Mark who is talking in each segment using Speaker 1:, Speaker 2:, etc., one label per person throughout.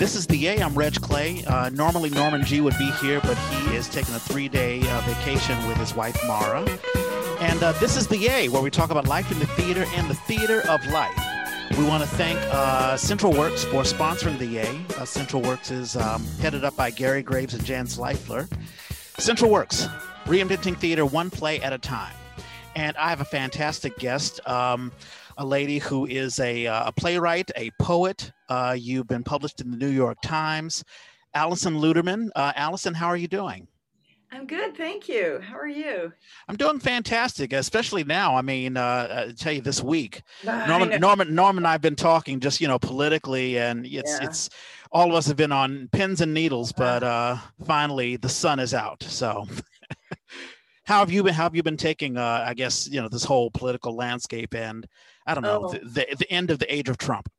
Speaker 1: This is the Yay. I'm Reg Clay. Uh, normally Norman Gee would be here, but he is taking a three-day uh, vacation with his wife Mara. And uh, this is the Yay, where we talk about life in the theater and the theater of life. We want to thank uh, Central Works for sponsoring the Yay. Uh, Central Works is um, headed up by Gary Graves and Jan Zvaifler. Central Works, reinventing theater one play at a time. And I have a fantastic guest. Um, a lady who is a, uh, a playwright, a poet. Uh, you've been published in the New York Times. Alison Luterman. Uh, Alison, how are you doing?
Speaker 2: I'm good, thank you. How are you?
Speaker 1: I'm doing fantastic, especially now. I mean, uh, I tell you this week, Norman, Norman, Norman, and I've been talking just you know politically, and it's yeah. it's all of us have been on pins and needles, but uh, finally the sun is out. So, how have you been? How have you been taking? Uh, I guess you know this whole political landscape and I don't know, oh. the, the, the end of the age of Trump.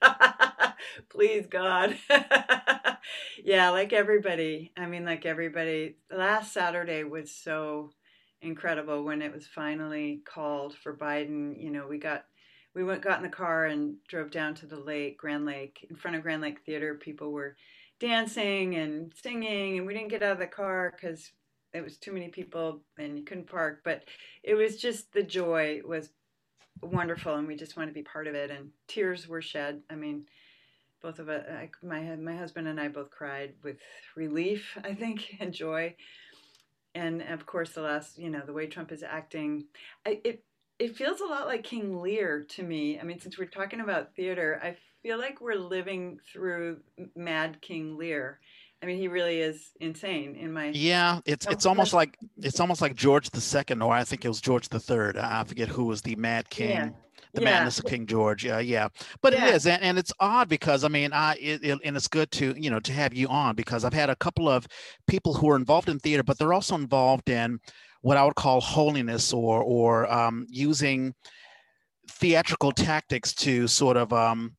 Speaker 2: Please God. yeah, like everybody. I mean, like everybody. Last Saturday was so incredible when it was finally called for Biden. You know, we got we went got in the car and drove down to the lake, Grand Lake, in front of Grand Lake Theater. People were dancing and singing, and we didn't get out of the car because it was too many people and you couldn't park. But it was just the joy was wonderful, and we just want to be part of it. And tears were shed. I mean, both of us, I, my my husband and I both cried with relief, I think, and joy. And of course, the last, you know, the way Trump is acting, I, it it feels a lot like King Lear to me. I mean, since we're talking about theater, I feel like we're living through Mad King Lear I mean, he really is insane in my.
Speaker 1: Yeah, it's it's almost like it's almost like George the Second, or I think it was George the Third. I forget who was the Mad King. Yeah. The yeah. madness of King George, yeah, yeah, but yeah. it is, and, and it's odd because I mean, I it, it, and it's good to you know to have you on because I've had a couple of people who are involved in theater, but they're also involved in what I would call holiness or or um, using theatrical tactics to sort of um,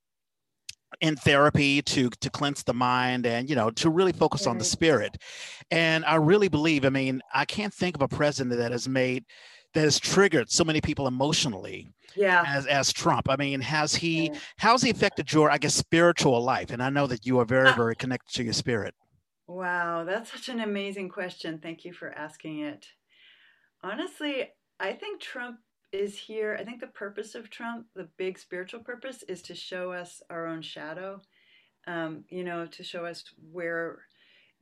Speaker 1: in therapy to to cleanse the mind and you know to really focus on the mm-hmm. spirit. And i really believe i mean i can't think of a president that has made that has triggered so many people emotionally
Speaker 2: yeah.
Speaker 1: as as trump. I mean has he yeah. how's he affected your i guess spiritual life? And i know that you are very uh very connected to your spirit.
Speaker 2: Wow that's such an amazing question. Thank you for asking it. Honestly i think trump is here. I think the purpose of Trump, the big spiritual purpose, is to show us our own shadow. Um, you know, to show us where,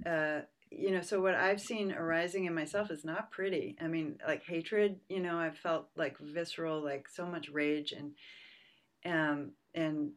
Speaker 2: uh, you know. So what I've seen arising in myself is not pretty. I mean, like hatred. You know, I've felt like visceral, like so much rage and, um, and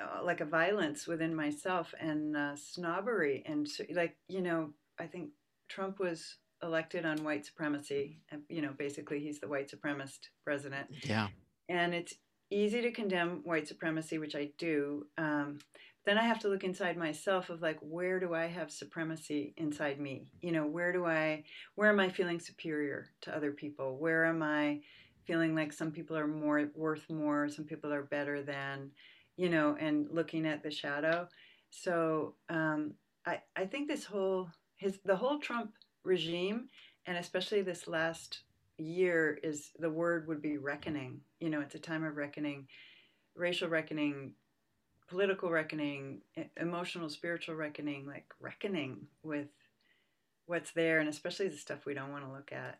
Speaker 2: uh, like a violence within myself and uh, snobbery and so, like you know, I think Trump was elected on white supremacy. You know, basically, he's the white supremacist president.
Speaker 1: Yeah.
Speaker 2: And it's easy to condemn white supremacy, which I do. Um, then I have to look inside myself of like, where do I have supremacy inside me? You know, where do I, where am I feeling superior to other people? Where am I feeling like some people are more worth more, some people are better than, you know, and looking at the shadow. So um, I, I think this whole his the whole Trump regime, and especially this last year, is the word would be reckoning. You know, it's a time of reckoning, racial reckoning, political reckoning, emotional, spiritual reckoning, like reckoning with what's there, and especially the stuff we don't want to look at.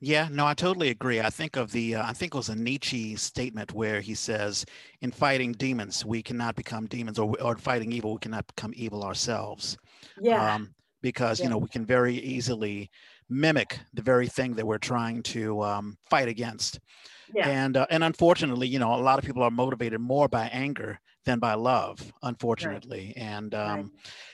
Speaker 1: Yeah, no, I totally agree. I think of the, uh, I think it was a Nietzsche statement where he says, in fighting demons, we cannot become demons, or, or fighting evil, we cannot become evil ourselves.
Speaker 2: Yeah. Um,
Speaker 1: because yeah. you know we can very easily mimic the very thing that we're trying to um, fight against. Yeah. And uh, and unfortunately, you know, a lot of people are motivated more by anger than by love, unfortunately. Right. And um, right.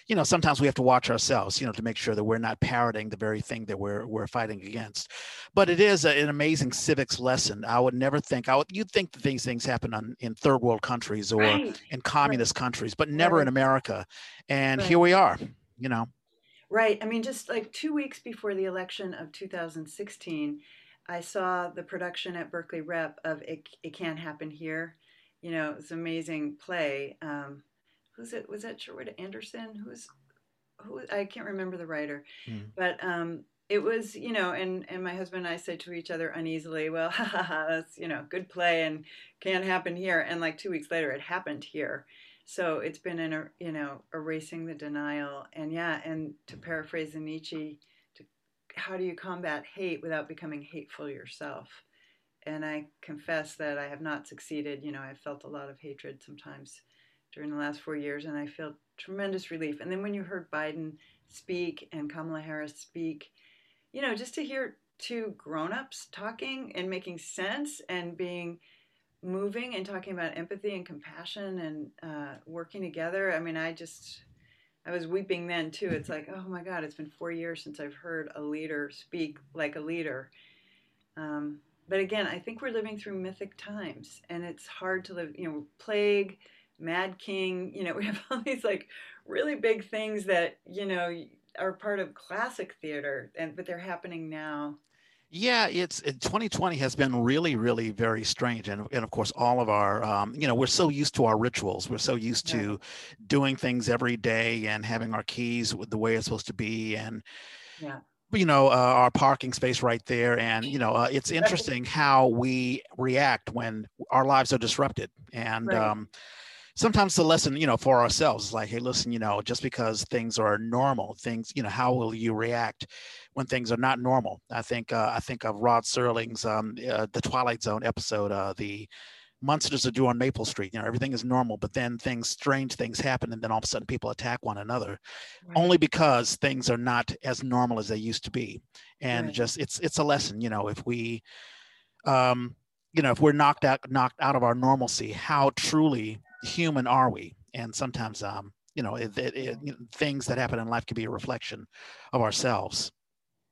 Speaker 1: you know, sometimes we have to watch ourselves, you know, to make sure that we're not parroting the very thing that we're we're fighting against. But it is a, an amazing civics lesson. I would never think I would you'd think that these things happen on, in third world countries or right. in communist countries, but never in America. And here we are, you know.
Speaker 2: Right. I mean, just like two weeks before the election of 2016, I saw the production at Berkeley Rep of It, it Can't Happen Here. You know, it's an amazing play. Um, who's it? Was that Sherwood Anderson? Who's who? I can't remember the writer, mm. but um, it was you know, and and my husband and I said to each other uneasily, "Well, ha ha ha, that's you know, good play and can't happen here." And like two weeks later, it happened here. So it's been in a you know erasing the denial. And yeah and to paraphrase Nietzsche to how do you combat hate without becoming hateful yourself? And I confess that I have not succeeded. You know I've felt a lot of hatred sometimes during the last four years and I feel tremendous relief. And then when you heard Biden speak and Kamala Harris speak you know just to hear two grown-ups talking and making sense and being moving and talking about empathy and compassion and uh, working together. I mean, I just, I was weeping then too. It's like, oh my God, it's been four years since I've heard a leader speak like a leader. Um, but again, I think we're living through mythic times and it's hard to live, you know, plague, Mad King, you know, we have all these like really big things that, you know, are part of classic theater and but they're happening now
Speaker 1: yeah, it's it, 2020 has been really, really very strange, and and of course all of our, um, you know, we're so used to our rituals. We're so used yeah. to doing things every day and having our keys with the way it's supposed to be, and yeah, you know, uh, our parking space right there, and you know, uh, it's interesting how we react when our lives are disrupted, and. Right. Um, sometimes the lesson you know for ourselves is like hey listen you know just because things are normal things you know how will you react when things are not normal i think uh, i think of rod serling's um, uh, the twilight zone episode uh, the monsters are due on maple street you know everything is normal but then things strange things happen and then all of a sudden people attack one another right. only because things are not as normal as they used to be and right. just it's it's a lesson you know if we um you know if we're knocked out knocked out of our normalcy how truly human are we? And sometimes, um, you know, it, it, it, you know, things that happen in life can be a reflection of ourselves.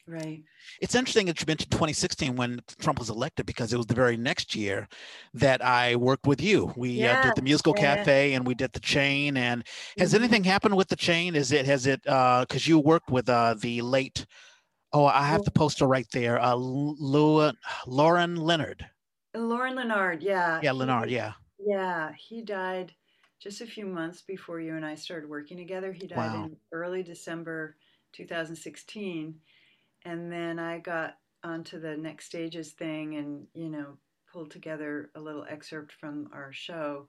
Speaker 2: Right.
Speaker 1: It's interesting that you mentioned 2016 when Trump was elected because it was the very next year that I worked with you. We yeah. uh, did the musical yeah. cafe and we did the chain. And has mm-hmm. anything happened with the chain? Is it has it because uh, you worked with uh, the late? Oh, I have the poster right there. Uh, Lauren Leonard.
Speaker 2: Lauren Leonard, yeah.
Speaker 1: Yeah, Leonard, yeah.
Speaker 2: Yeah, he died just a few months before you and I started working together. He died wow. in early December 2016. And then I got onto the next stages thing and, you know, pulled together a little excerpt from our show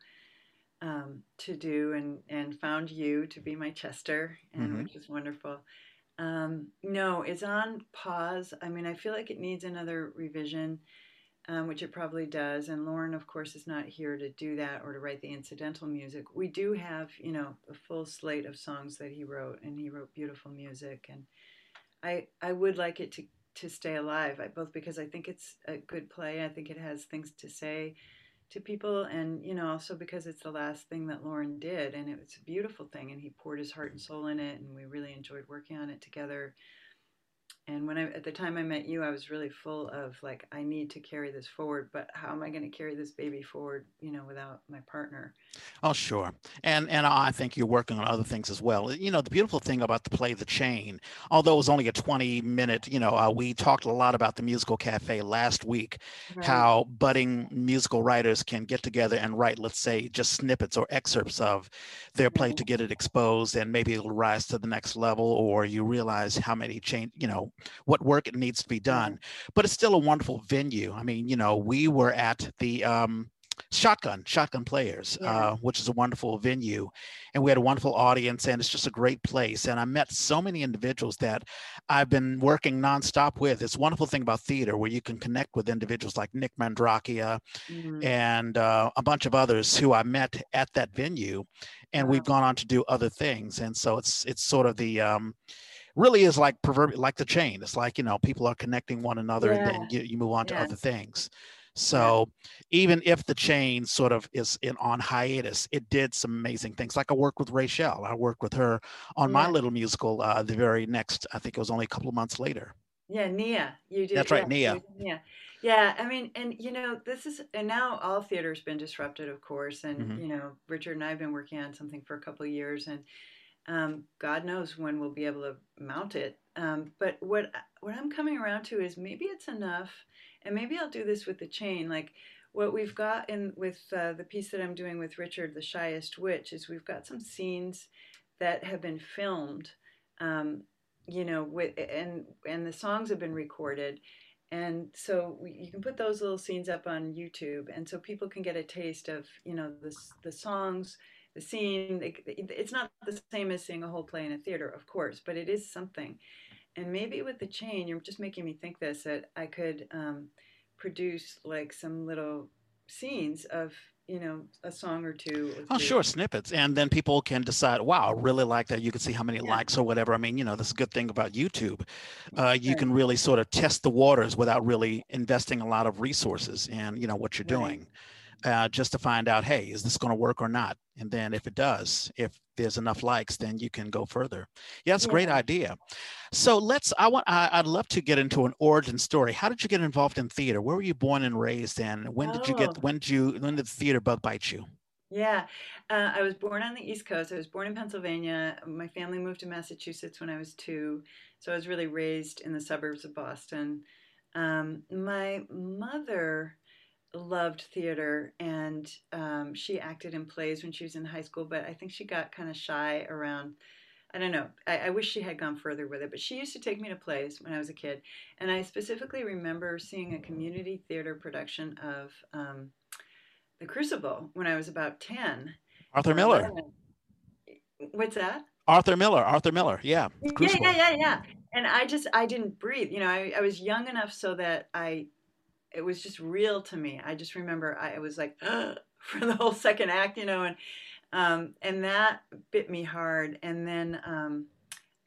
Speaker 2: um, to do and, and found you to be my Chester, and mm-hmm. which is wonderful. Um, no, it's on pause. I mean, I feel like it needs another revision um, which it probably does. And Lauren, of course, is not here to do that or to write the incidental music. We do have, you know, a full slate of songs that he wrote, and he wrote beautiful music. And I, I would like it to to stay alive, both because I think it's a good play. I think it has things to say to people, and you know, also because it's the last thing that Lauren did, and it was a beautiful thing, and he poured his heart and soul in it, and we really enjoyed working on it together and when I at the time I met you, I was really full of like I need to carry this forward, but how am I going to carry this baby forward, you know, without my partner?
Speaker 1: Oh, sure. And and I think you're working on other things as well. You know, the beautiful thing about the play The Chain, although it was only a 20 minute, you know, uh, we talked a lot about the musical cafe last week, right. how budding musical writers can get together and write, let's say, just snippets or excerpts of their play to get it exposed, and maybe it'll rise to the next level, or you realize how many change, you know what work it needs to be done. But it's still a wonderful venue. I mean, you know, we were at the um, Shotgun, Shotgun Players, yeah. uh, which is a wonderful venue. And we had a wonderful audience, and it's just a great place. And I met so many individuals that I've been working nonstop with. It's a wonderful thing about theater where you can connect with individuals like Nick Mandrakia mm-hmm. and uh, a bunch of others who I met at that venue. And wow. we've gone on to do other things. And so it's it's sort of the um, really is like proverbial, like the chain. It's like, you know, people are connecting one another yeah. and then you, you move on to yeah. other things. So yeah. even if the chain sort of is in on hiatus, it did some amazing things. Like I worked with Rachel. I worked with her on my little musical uh, the very next, I think it was only a couple of months later.
Speaker 2: Yeah, Nia. You did.
Speaker 1: That's right, Nia.
Speaker 2: Yeah. Yeah, I mean, and you know, this is, and now all theater's been disrupted, of course. And, mm-hmm. you know, Richard and I have been working on something for a couple of years. And, um, God knows when we'll be able to mount it. Um, but what what I'm coming around to is maybe it's enough, and maybe I'll do this with the chain. Like what we've got in with uh, the piece that I'm doing with Richard, the shyest witch, is we've got some scenes that have been filmed, um, you know, with and and the songs have been recorded. And so we, you can put those little scenes up on YouTube, and so people can get a taste of, you know, the the songs, the scene. It's not the same as seeing a whole play in a theater, of course, but it is something. And maybe with the chain, you're just making me think this that I could um, produce like some little scenes of you know a song or two or
Speaker 1: oh sure snippets and then people can decide wow i really like that you can see how many yeah. likes or whatever i mean you know this is a good thing about youtube uh, you right. can really sort of test the waters without really investing a lot of resources in you know what you're right. doing uh, just to find out, hey, is this going to work or not? And then if it does, if there's enough likes, then you can go further. Yeah, that's a great idea. So let's. I want. I, would love to get into an origin story. How did you get involved in theater? Where were you born and raised? And when did you get? Oh. When did you? When did the theater bug bite you?
Speaker 2: Yeah, uh, I was born on the East Coast. I was born in Pennsylvania. My family moved to Massachusetts when I was two, so I was really raised in the suburbs of Boston. Um, my mother loved theater and um, she acted in plays when she was in high school, but I think she got kind of shy around. I don't know. I, I, wish she had gone further with it, but she used to take me to plays when I was a kid. And I specifically remember seeing a community theater production of um, The Crucible when I was about 10.
Speaker 1: Arthur Miller.
Speaker 2: What's that?
Speaker 1: Arthur Miller. Arthur Miller. Yeah.
Speaker 2: Crucible. Yeah, yeah, yeah, yeah. And I just, I didn't breathe. You know, I, I was young enough so that I it was just real to me. I just remember I was like for the whole second act, you know, and um, and that bit me hard. And then um,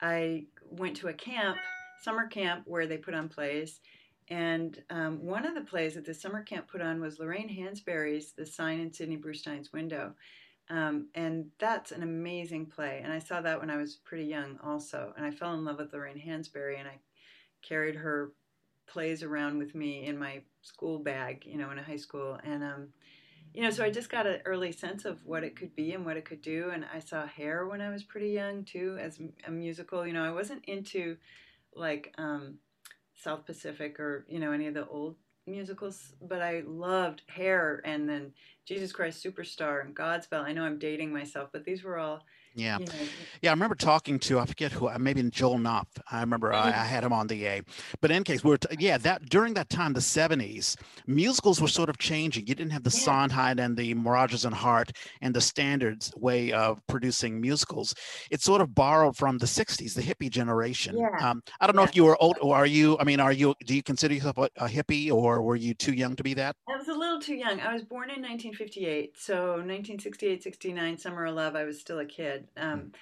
Speaker 2: I went to a camp, summer camp, where they put on plays. And um, one of the plays that the summer camp put on was Lorraine Hansberry's The Sign in Sidney Brustein's Window. Um, and that's an amazing play. And I saw that when I was pretty young also. And I fell in love with Lorraine Hansberry and I carried her plays around with me in my school bag, you know, in a high school. And, um, you know, so I just got an early sense of what it could be and what it could do. And I saw Hair when I was pretty young too, as a musical. You know, I wasn't into like um, South Pacific or, you know, any of the old musicals, but I loved Hair and then Jesus Christ Superstar and Godspell. I know I'm dating myself, but these were all
Speaker 1: yeah. Yeah. I remember talking to, I forget who, uh, maybe Joel Knopf. I remember I, I, had him on the Yay. But in any case, we are t- yeah, that during that time, the 70s, musicals were sort of changing. You didn't have the yeah. Sondheim and the Rodgers and Hart and the standards way of producing musicals. It sort of borrowed from the 60s, the hippie generation. Yeah. Um, I don't know if you were old or are you, I mean, are you, do you consider yourself a, a hippie or were you too young to be that?
Speaker 2: I was a little too young. I was born in 1958. So 1968, 69, summer of love, I was still a kid. Um,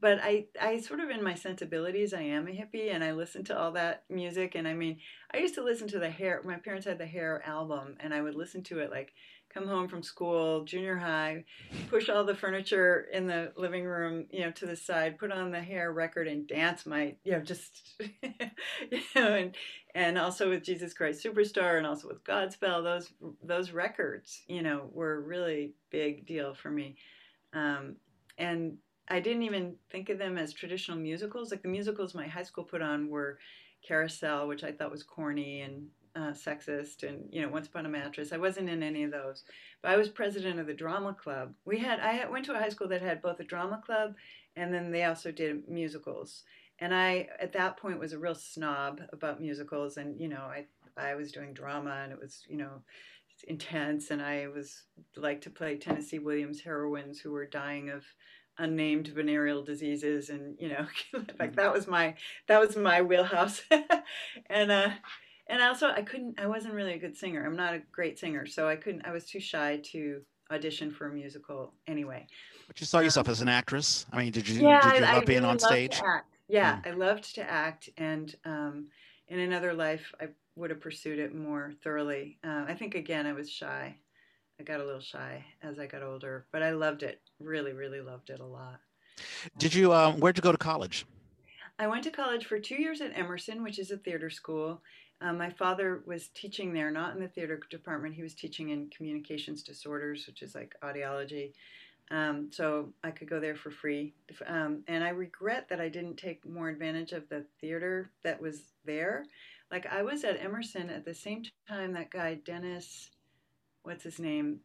Speaker 2: but I, I sort of in my sensibilities, I am a hippie, and I listen to all that music. And I mean, I used to listen to the Hair. My parents had the Hair album, and I would listen to it like come home from school, junior high, push all the furniture in the living room, you know, to the side, put on the Hair record, and dance my, you know, just, you know, and and also with Jesus Christ Superstar, and also with Godspell. Those those records, you know, were really big deal for me. Um, and I didn't even think of them as traditional musicals. Like the musicals my high school put on were Carousel, which I thought was corny and uh, sexist, and you know, Once Upon a Mattress. I wasn't in any of those, but I was president of the drama club. We had I went to a high school that had both a drama club, and then they also did musicals. And I, at that point, was a real snob about musicals, and you know, I I was doing drama, and it was you know intense, and I was like to play Tennessee Williams heroines who were dying of unnamed venereal diseases and you know like mm. that was my that was my wheelhouse. And uh and also i couldn't i wasn't really a good singer. I'm not a great singer so i couldn't i was too shy to audition for a musical anyway.
Speaker 1: But you saw yourself um, as an actress? I mean did you yeah, did you love I, being really on stage?
Speaker 2: yeah mm. i loved to act and um in another life i would have pursued it more thoroughly. Uh, i think again i was shy I got a little shy as I got older, but I loved it. Really, really loved it a lot.
Speaker 1: Did you? Um, where'd you go to college?
Speaker 2: I went to college for two years at Emerson, which is a theater school. Um, my father was teaching there, not in the theater department. He was teaching in communications disorders, which is like audiology. Um, so I could go there for free. Um, and I regret that I didn't take more advantage of the theater that was there. Like I was at Emerson at the same time that guy Denis what's his name?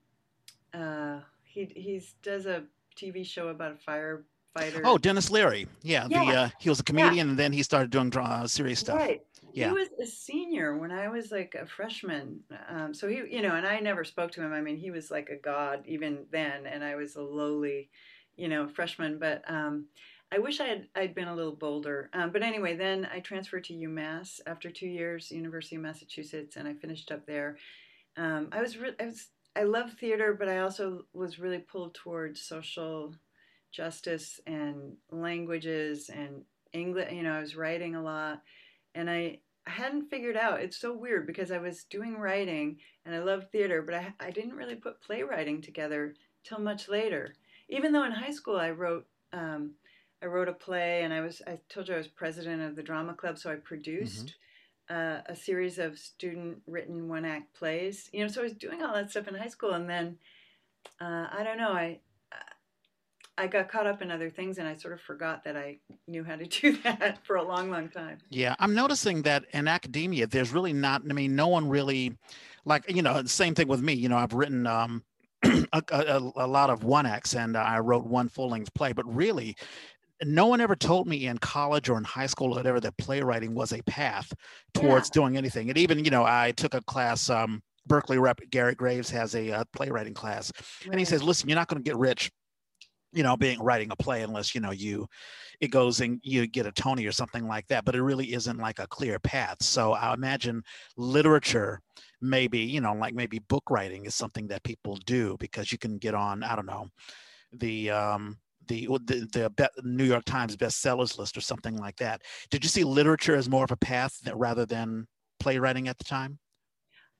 Speaker 2: Uh, he he's does a TV show about a firefighter.
Speaker 1: Oh, Denis Leary. Yeah, yeah. the uh, he was a comedian, yeah. and then he started doing uh, serious stuff.
Speaker 2: Right. Yeah. He was a senior when I was like a freshman. Um, so he, you know, and I never spoke to him. I mean, he was like a god even then, and I was a lowly, you know, freshman. But um, I wish I had I'd been a little bolder. Um, but anyway, then I transferred to UMass after two years, University of Massachusetts, and I finished up there. Um, I was re- I was I love theater, but I also was really pulled towards social justice and languages and English. You know, I was writing a lot, and I I hadn't figured out. It's so weird because I was doing writing and I love theater, but I I didn't really put playwriting together till much later. Even though in high school I wrote. Um, I wrote a play, and I was I told you I was president of the drama club, so I produced mm-hmm. Uh, a series of student written one act plays. You know, so I was doing all that stuff in high school, and then uh, I don't know I. I got caught up in other things and I sort of forgot that I knew how to do that for a long, long time.
Speaker 1: Yeah, I'm noticing that in academia, there's really not, I mean, no one really, like, you know, same thing with me. You know, I've written um, a, a, a, lot of one acts and I wrote one full length play, but really no one ever told me in college or in high school or whatever that playwriting was a path towards yeah. doing anything. And even, you know, I took a class, um, Berkeley rep Garrett Graves has a uh, playwriting class, right. and he says, "Listen, you're not going to get rich, you know, being writing a play unless you know you, it goes and you get a Tony or something like that. But it really isn't like a clear path. So I imagine literature, maybe you know, like maybe book writing is something that people do because you can get on. I don't know, the um, the the, the New York Times bestsellers list or something like that. Did you see literature as more of a path that, rather than playwriting at the time?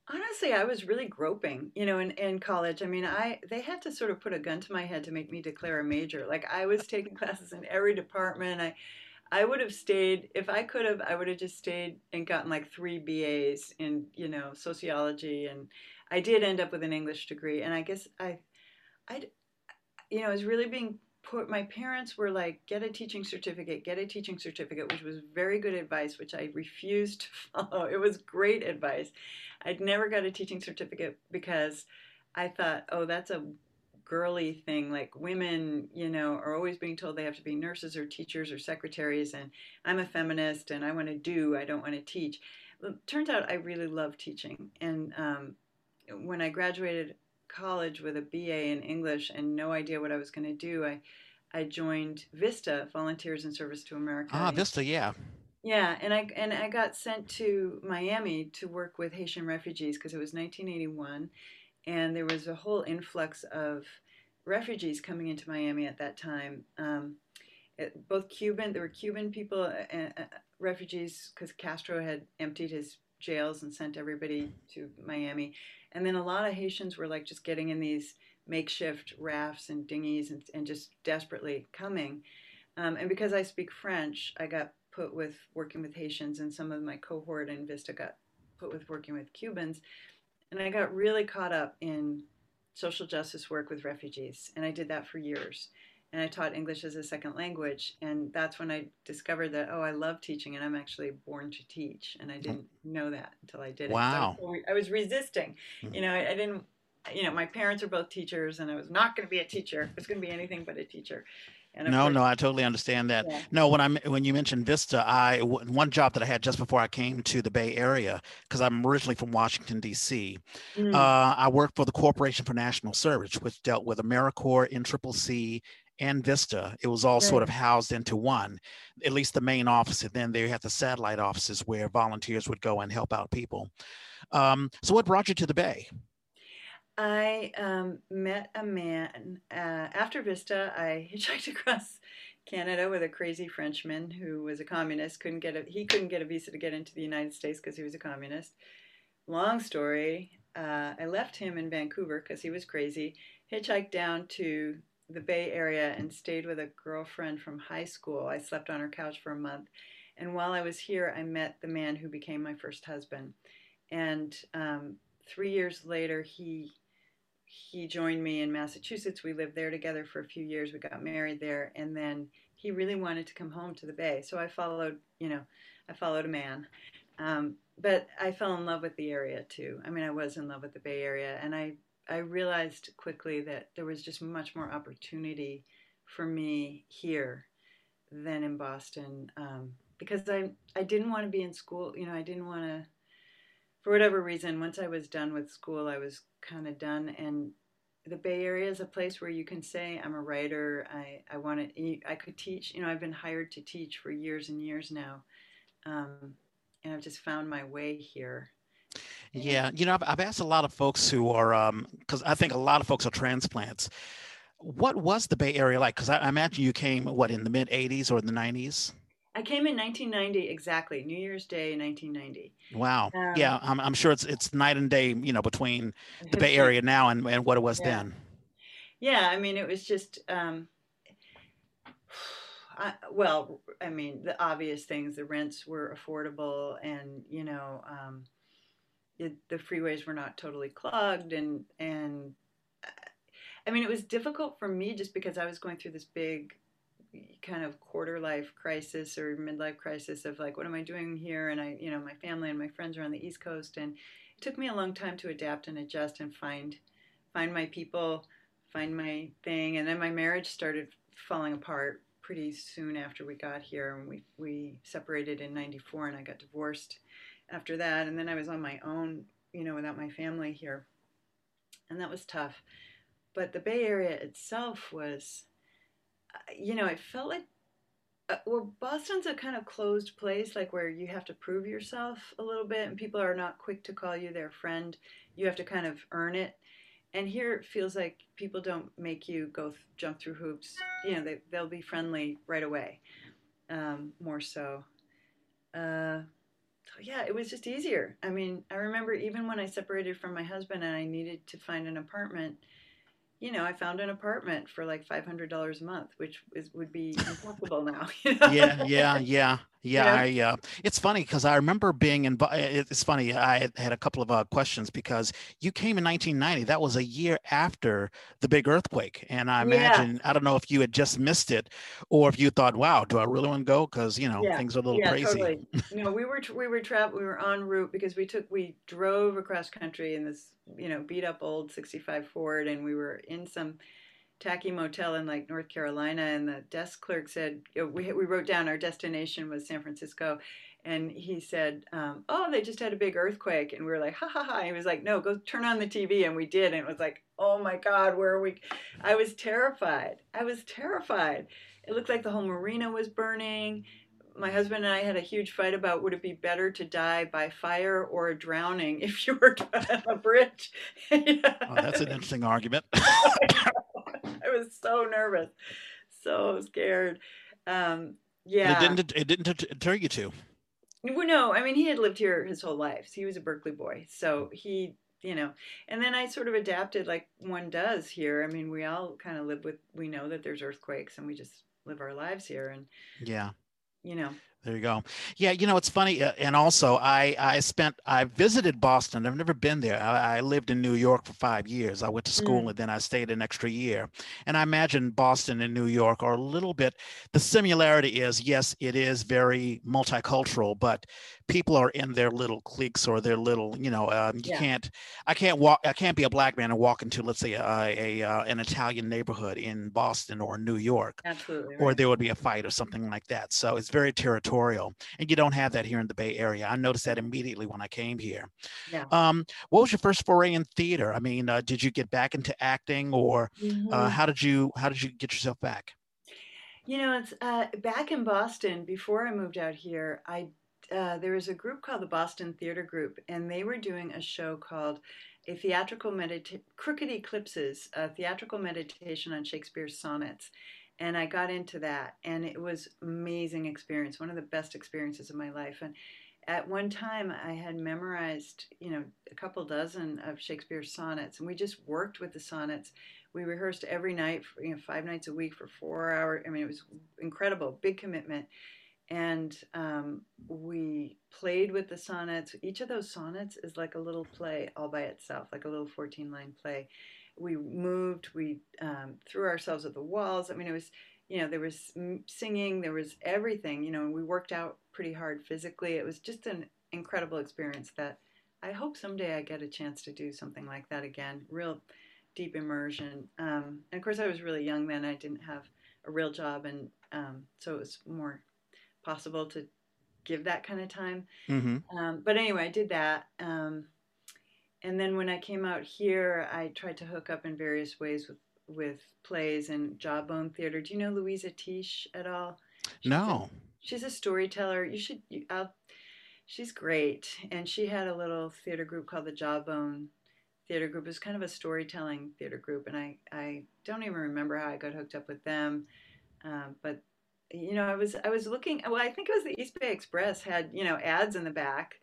Speaker 2: Honestly, I was really groping, you know, in, in college. I mean, I they had to sort of put a gun to my head to make me declare a major. Like I was taking classes in every department. I I would have stayed if I could have. I would have just stayed and gotten like three BAs in you know sociology, and I did end up with an English degree. And I guess I, I, you know, I was really being put my parents were like get a teaching certificate get a teaching certificate which was very good advice which i refused to follow. It was great advice. I'd never got a teaching certificate because i thought oh that's a girly thing. Like women you know are always being told they have to be nurses or teachers or secretaries and i'm a feminist and i want to do i don't want to teach. Well, turns out i really love teaching and um, when i graduated college with a BA in English and no idea what I was going to do, I I joined Vista, Volunteers in Service to America.
Speaker 1: Ah, Vista, yeah.
Speaker 2: Yeah, and I and I got sent to Miami to work with Haitian refugees because it was 1981, and there was a whole influx of refugees coming into Miami at that time. Um, it, both Cuban, there were Cuban people, uh, uh, refugees, because Castro had emptied his jails and sent everybody to Miami, and then a lot of Haitians were like just getting in these makeshift rafts and dinghies and, and just desperately coming. Um, and because I speak French, I got put with working with Haitians, and some of my cohort in Vista got put with working with Cubans. And I got really caught up in social justice work with refugees, and I did that for years and I taught English as a second language. And that's when I discovered that, oh, I love teaching and I'm actually born to teach. And I didn't know that until I did
Speaker 1: wow.
Speaker 2: it. Wow. So I was resisting. Mm-hmm. You know, I, I, didn't, you know, my parents are both teachers and I was not going to be a teacher. I was going to be anything but a teacher.
Speaker 1: no, course, no, I totally understand that. Yeah. No, when I'm when you mentioned Vista, I one job that I had just before I came to the Bay Area because I'm originally from Washington D.C. Mm. Uh, I worked for the Corporation for National Service, which dealt with AmeriCorps, NCCC, and Vista. It was all right. sort of housed into one, at least the main office. And then they had the satellite offices where volunteers would go and help out people. Um, so, what brought you to the Bay?
Speaker 2: I um, met a man uh, after Vista. I hitchhiked across Canada with a crazy Frenchman who was a communist. Couldn't get a he couldn't get a visa to get into the United States because he was a communist. Long story. Uh, I left him in Vancouver because he was crazy. Hitchhiked down to the Bay Area and stayed with a girlfriend from high school. I slept on her couch for a month. And while I was here, I met the man who became my first husband. And um, three years later, he he joined me in Massachusetts. We lived there together for a few years. We got married there, and then he really wanted to come home to the Bay. So I followed, you know, I followed a man. Um, but I fell in love with the area too. I mean, I was in love with the Bay Area, and I I realized quickly that there was just much more opportunity for me here than in Boston um, because I I didn't want to be in school. You know, I didn't want to for whatever reason. Once I was done with school, I was kind of done. And the Bay Area is a place where you can say I'm a writer. I I want to. I could teach. You know, I've been hired to teach for years and years now, um, and I've just found my way here.
Speaker 1: Yeah, you know, I've, I've asked a lot of folks who are, because um, I think a lot of folks are transplants what was the Bay Area like? Because I, I, imagine you came what in the mid '80s or in the '90s.
Speaker 2: I came in 1990 exactly, New Year's Day 1990.
Speaker 1: Wow. Um, yeah, I'm, I'm sure it's it's night and day, you know, between the Bay Area now and, and what it was
Speaker 2: yeah.
Speaker 1: then.
Speaker 2: Yeah, I mean, it was just. Um, I, well, I mean, the obvious things. The rents were affordable, and you know, um, it, the freeways were not totally clogged, and and I mean, it was difficult for me just because I was going through this big kind of quarter life crisis or midlife crisis of like, what am I doing here? And I, you know, my family and my friends are on the East Coast, and it took me a long time to adapt and adjust and find find my people, find my thing. And then my marriage started falling apart pretty soon after we got here, and we we separated in '94, and I got divorced after that. And then I was on my own, you know, without my family here, and that was tough but the Bay Area itself was, uh, you know, it felt like, uh, well, Boston's a kind of closed place, like where you have to prove yourself a little bit, and people are not quick to call you their friend. You have to kind of earn it. And here it feels like people don't make you go th- jump through hoops. You know, they, they'll be friendly right away, um, more so. Uh, so yeah, it was just easier. I mean, I remember even when I separated from my husband and I needed to find an apartment, you know, I found an apartment for like five hundred dollars a month, which is would be impossible now. You
Speaker 1: know? Yeah, yeah, yeah, yeah. I, uh, it's funny because I remember being in. It's funny. I had a couple of uh, questions because you came in 1990. That was a year after the big earthquake, and I imagine yeah. I don't know if you had just missed it, or if you thought, "Wow, do I really want to go?" Because you know yeah. things are a little
Speaker 2: yeah,
Speaker 1: crazy.
Speaker 2: Totally. no, we were we were trapped. We were en route because we took we drove across country in this you know, beat up old 65 Ford, and we were in some tacky motel in like North Carolina, and the desk clerk said, we, we wrote down our destination was San Francisco. And he said, um, "Oh, they just had a big earthquake," and we were like, "Ha ha ha!" He was like, "No, go turn on the TV," and we did, and it was like, "Oh my God, where are we?" I was terrified. I was terrified. It looked like the whole marina was burning my husband and I had a huge fight about would it be better to die by fire or drowning if you were on a bridge.
Speaker 1: yeah. oh, that's an interesting argument.
Speaker 2: I was so nervous, so scared. Um, yeah,
Speaker 1: it didn't. It didn't deter you to.
Speaker 2: Well, no, I mean he had lived here his whole life. So he was a Berkeley boy, so he, you know. And then I sort of adapted like one does here. I mean, we all kind of live with. We know that there's earthquakes, and we just live our lives here. And
Speaker 1: yeah,
Speaker 2: you know.
Speaker 1: There you go. Yeah, you know it's funny, uh, and also I I spent I visited Boston. I've never been there. I, I lived in New York for five years. I went to school mm. and then I stayed an extra year. And I imagine Boston and New York are a little bit. The similarity is yes, it is very multicultural, but people are in their little cliques or their little you know um, you yeah. can't I can't walk I can't be a black man and walk into let's say a, a, uh, an Italian neighborhood in Boston or New York.
Speaker 2: Absolutely.
Speaker 1: Or there would be a fight or something like that. So it's very territorial editorial, and you don't have that here in the Bay Area. I noticed that immediately when I came here.
Speaker 2: Yeah.
Speaker 1: Um, what was your first foray in theater? I mean, uh, did you get back into acting, or uh, mm-hmm. uh, how did you how did you get yourself back?
Speaker 2: You know, it's uh, back in Boston before I moved out here. I uh, there was a group called the Boston Theater Group, and they were doing a show called a theatrical medita- crooked eclipses a theatrical meditation on shakespeare's sonnets and I got into that, and it was amazing experience, one of the best experiences of my life. And at one time, I had memorized, you know, a couple dozen of Shakespeare's sonnets, and we just worked with the sonnets. We rehearsed every night, for, you know, five nights a week for four hours. I mean, it was incredible, big commitment. And um, we played with the sonnets. Each of those sonnets is like a little play all by itself, like a little 14 line play we moved, we um, threw ourselves at the walls. I mean, it was, you know, there was singing, there was everything, you know, and we worked out pretty hard physically. It was just an incredible experience that I hope someday I get a chance to do something like that again. Real deep immersion. Um, and of course, I was really young then. I didn't have a real job, and um, so it was more possible to give that kind of time. Mm-hmm. Um, but anyway, I did that. Um, and then when I came out here, I tried to hook up in various ways with with plays and Jawbone Theater. Do you know Louisa Tiche at all?
Speaker 1: She's no.
Speaker 2: A, she's a storyteller. You should. You, she's great, and she had a little theater group called the Jawbone Theater Group. It was kind of a storytelling theater group, and I I don't even remember how I got hooked up with them, um, but you know I was I was looking. Well, I think it was the East Bay Express had you know ads in the back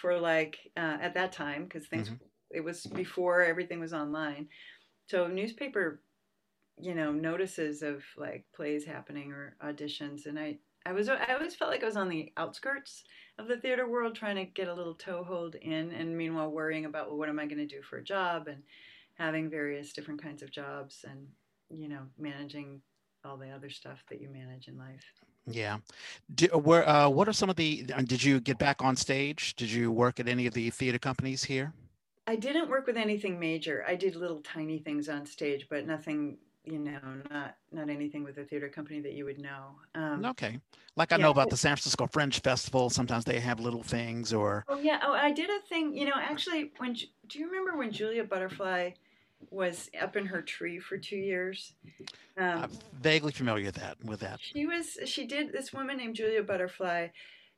Speaker 2: for like uh, at that time because things mm-hmm. it was before everything was online. So newspaper you know notices of like plays happening or auditions and i i was i always felt like i was on the outskirts of the theater world trying to get a little toehold in and meanwhile worrying about well what am i going to do for a job and having various different kinds of jobs and you know managing all the other stuff that you manage in life
Speaker 1: yeah did, where, uh, what are some of the uh, did you get back on stage did you work at any of the theater companies here
Speaker 2: I didn't work with anything major. I did little tiny things on stage, but nothing you know, not not anything with a theater company that you would know.
Speaker 1: Um, okay, like I yeah, know about the San Francisco Fringe Festival. Sometimes they have little things, or
Speaker 2: oh yeah, oh I did a thing. You know, actually, when do you remember when Julia Butterfly was up in her tree for two years?
Speaker 1: Um, I'm vaguely familiar with that. With that,
Speaker 2: she was. She did. This woman named Julia Butterfly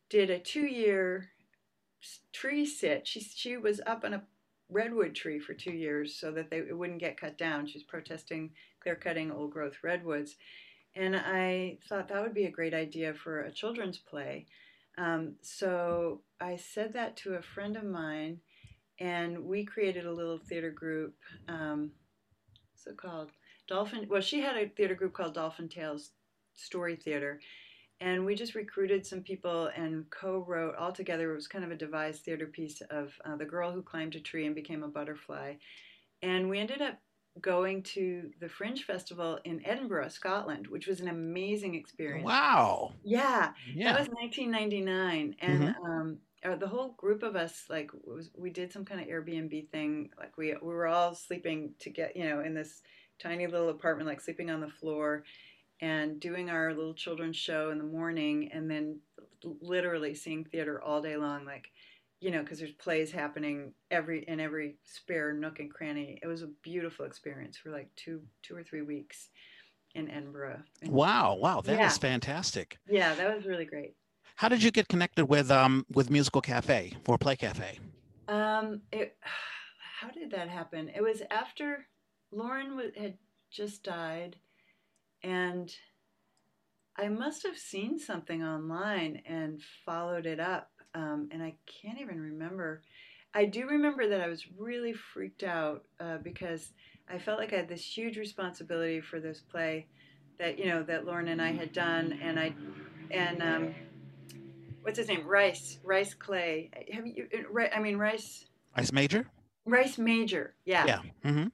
Speaker 2: did a two-year tree sit. She she was up on a redwood tree for two years so that they it wouldn't get cut down. She's protesting clear cutting old growth redwoods. And I thought that would be a great idea for a children's play. Um, so I said that to a friend of mine, and we created a little theater group. Um, what's it called? Dolphin. Well, she had a theater group called Dolphin Tales Story Theater, and we just recruited some people and co-wrote all together. It was kind of a devised theater piece of uh, the girl who climbed a tree and became a butterfly, and we ended up going to the Fringe Festival in Edinburgh, Scotland, which was an amazing experience.
Speaker 1: Wow.
Speaker 2: Yeah. yeah. That was 1999. And mm-hmm. um, uh, the whole group of us, like, was, we did some kind of Airbnb thing. Like, we, we were all sleeping to get, you know, in this tiny little apartment, like sleeping on the floor and doing our little children's show in the morning and then literally seeing theater all day long. Like, you know, because there's plays happening every in every spare nook and cranny. It was a beautiful experience for like two two or three weeks in Edinburgh.
Speaker 1: Wow, wow, that yeah. is fantastic.
Speaker 2: Yeah, that was really great.
Speaker 1: How did you get connected with um with Musical Cafe or Play Cafe?
Speaker 2: Um, it, how did that happen? It was after Lauren had just died, and I must have seen something online and followed it up um, and I can't even remember. I do remember that I was really freaked out uh, because I felt like I had this huge responsibility for this play that you know that Lauren and I had done, and I and um, what's his name Rice Rice Clay. Have you? I mean Rice.
Speaker 1: Rice Major.
Speaker 2: Rice Major. Yeah.
Speaker 1: Yeah. Mm-hmm.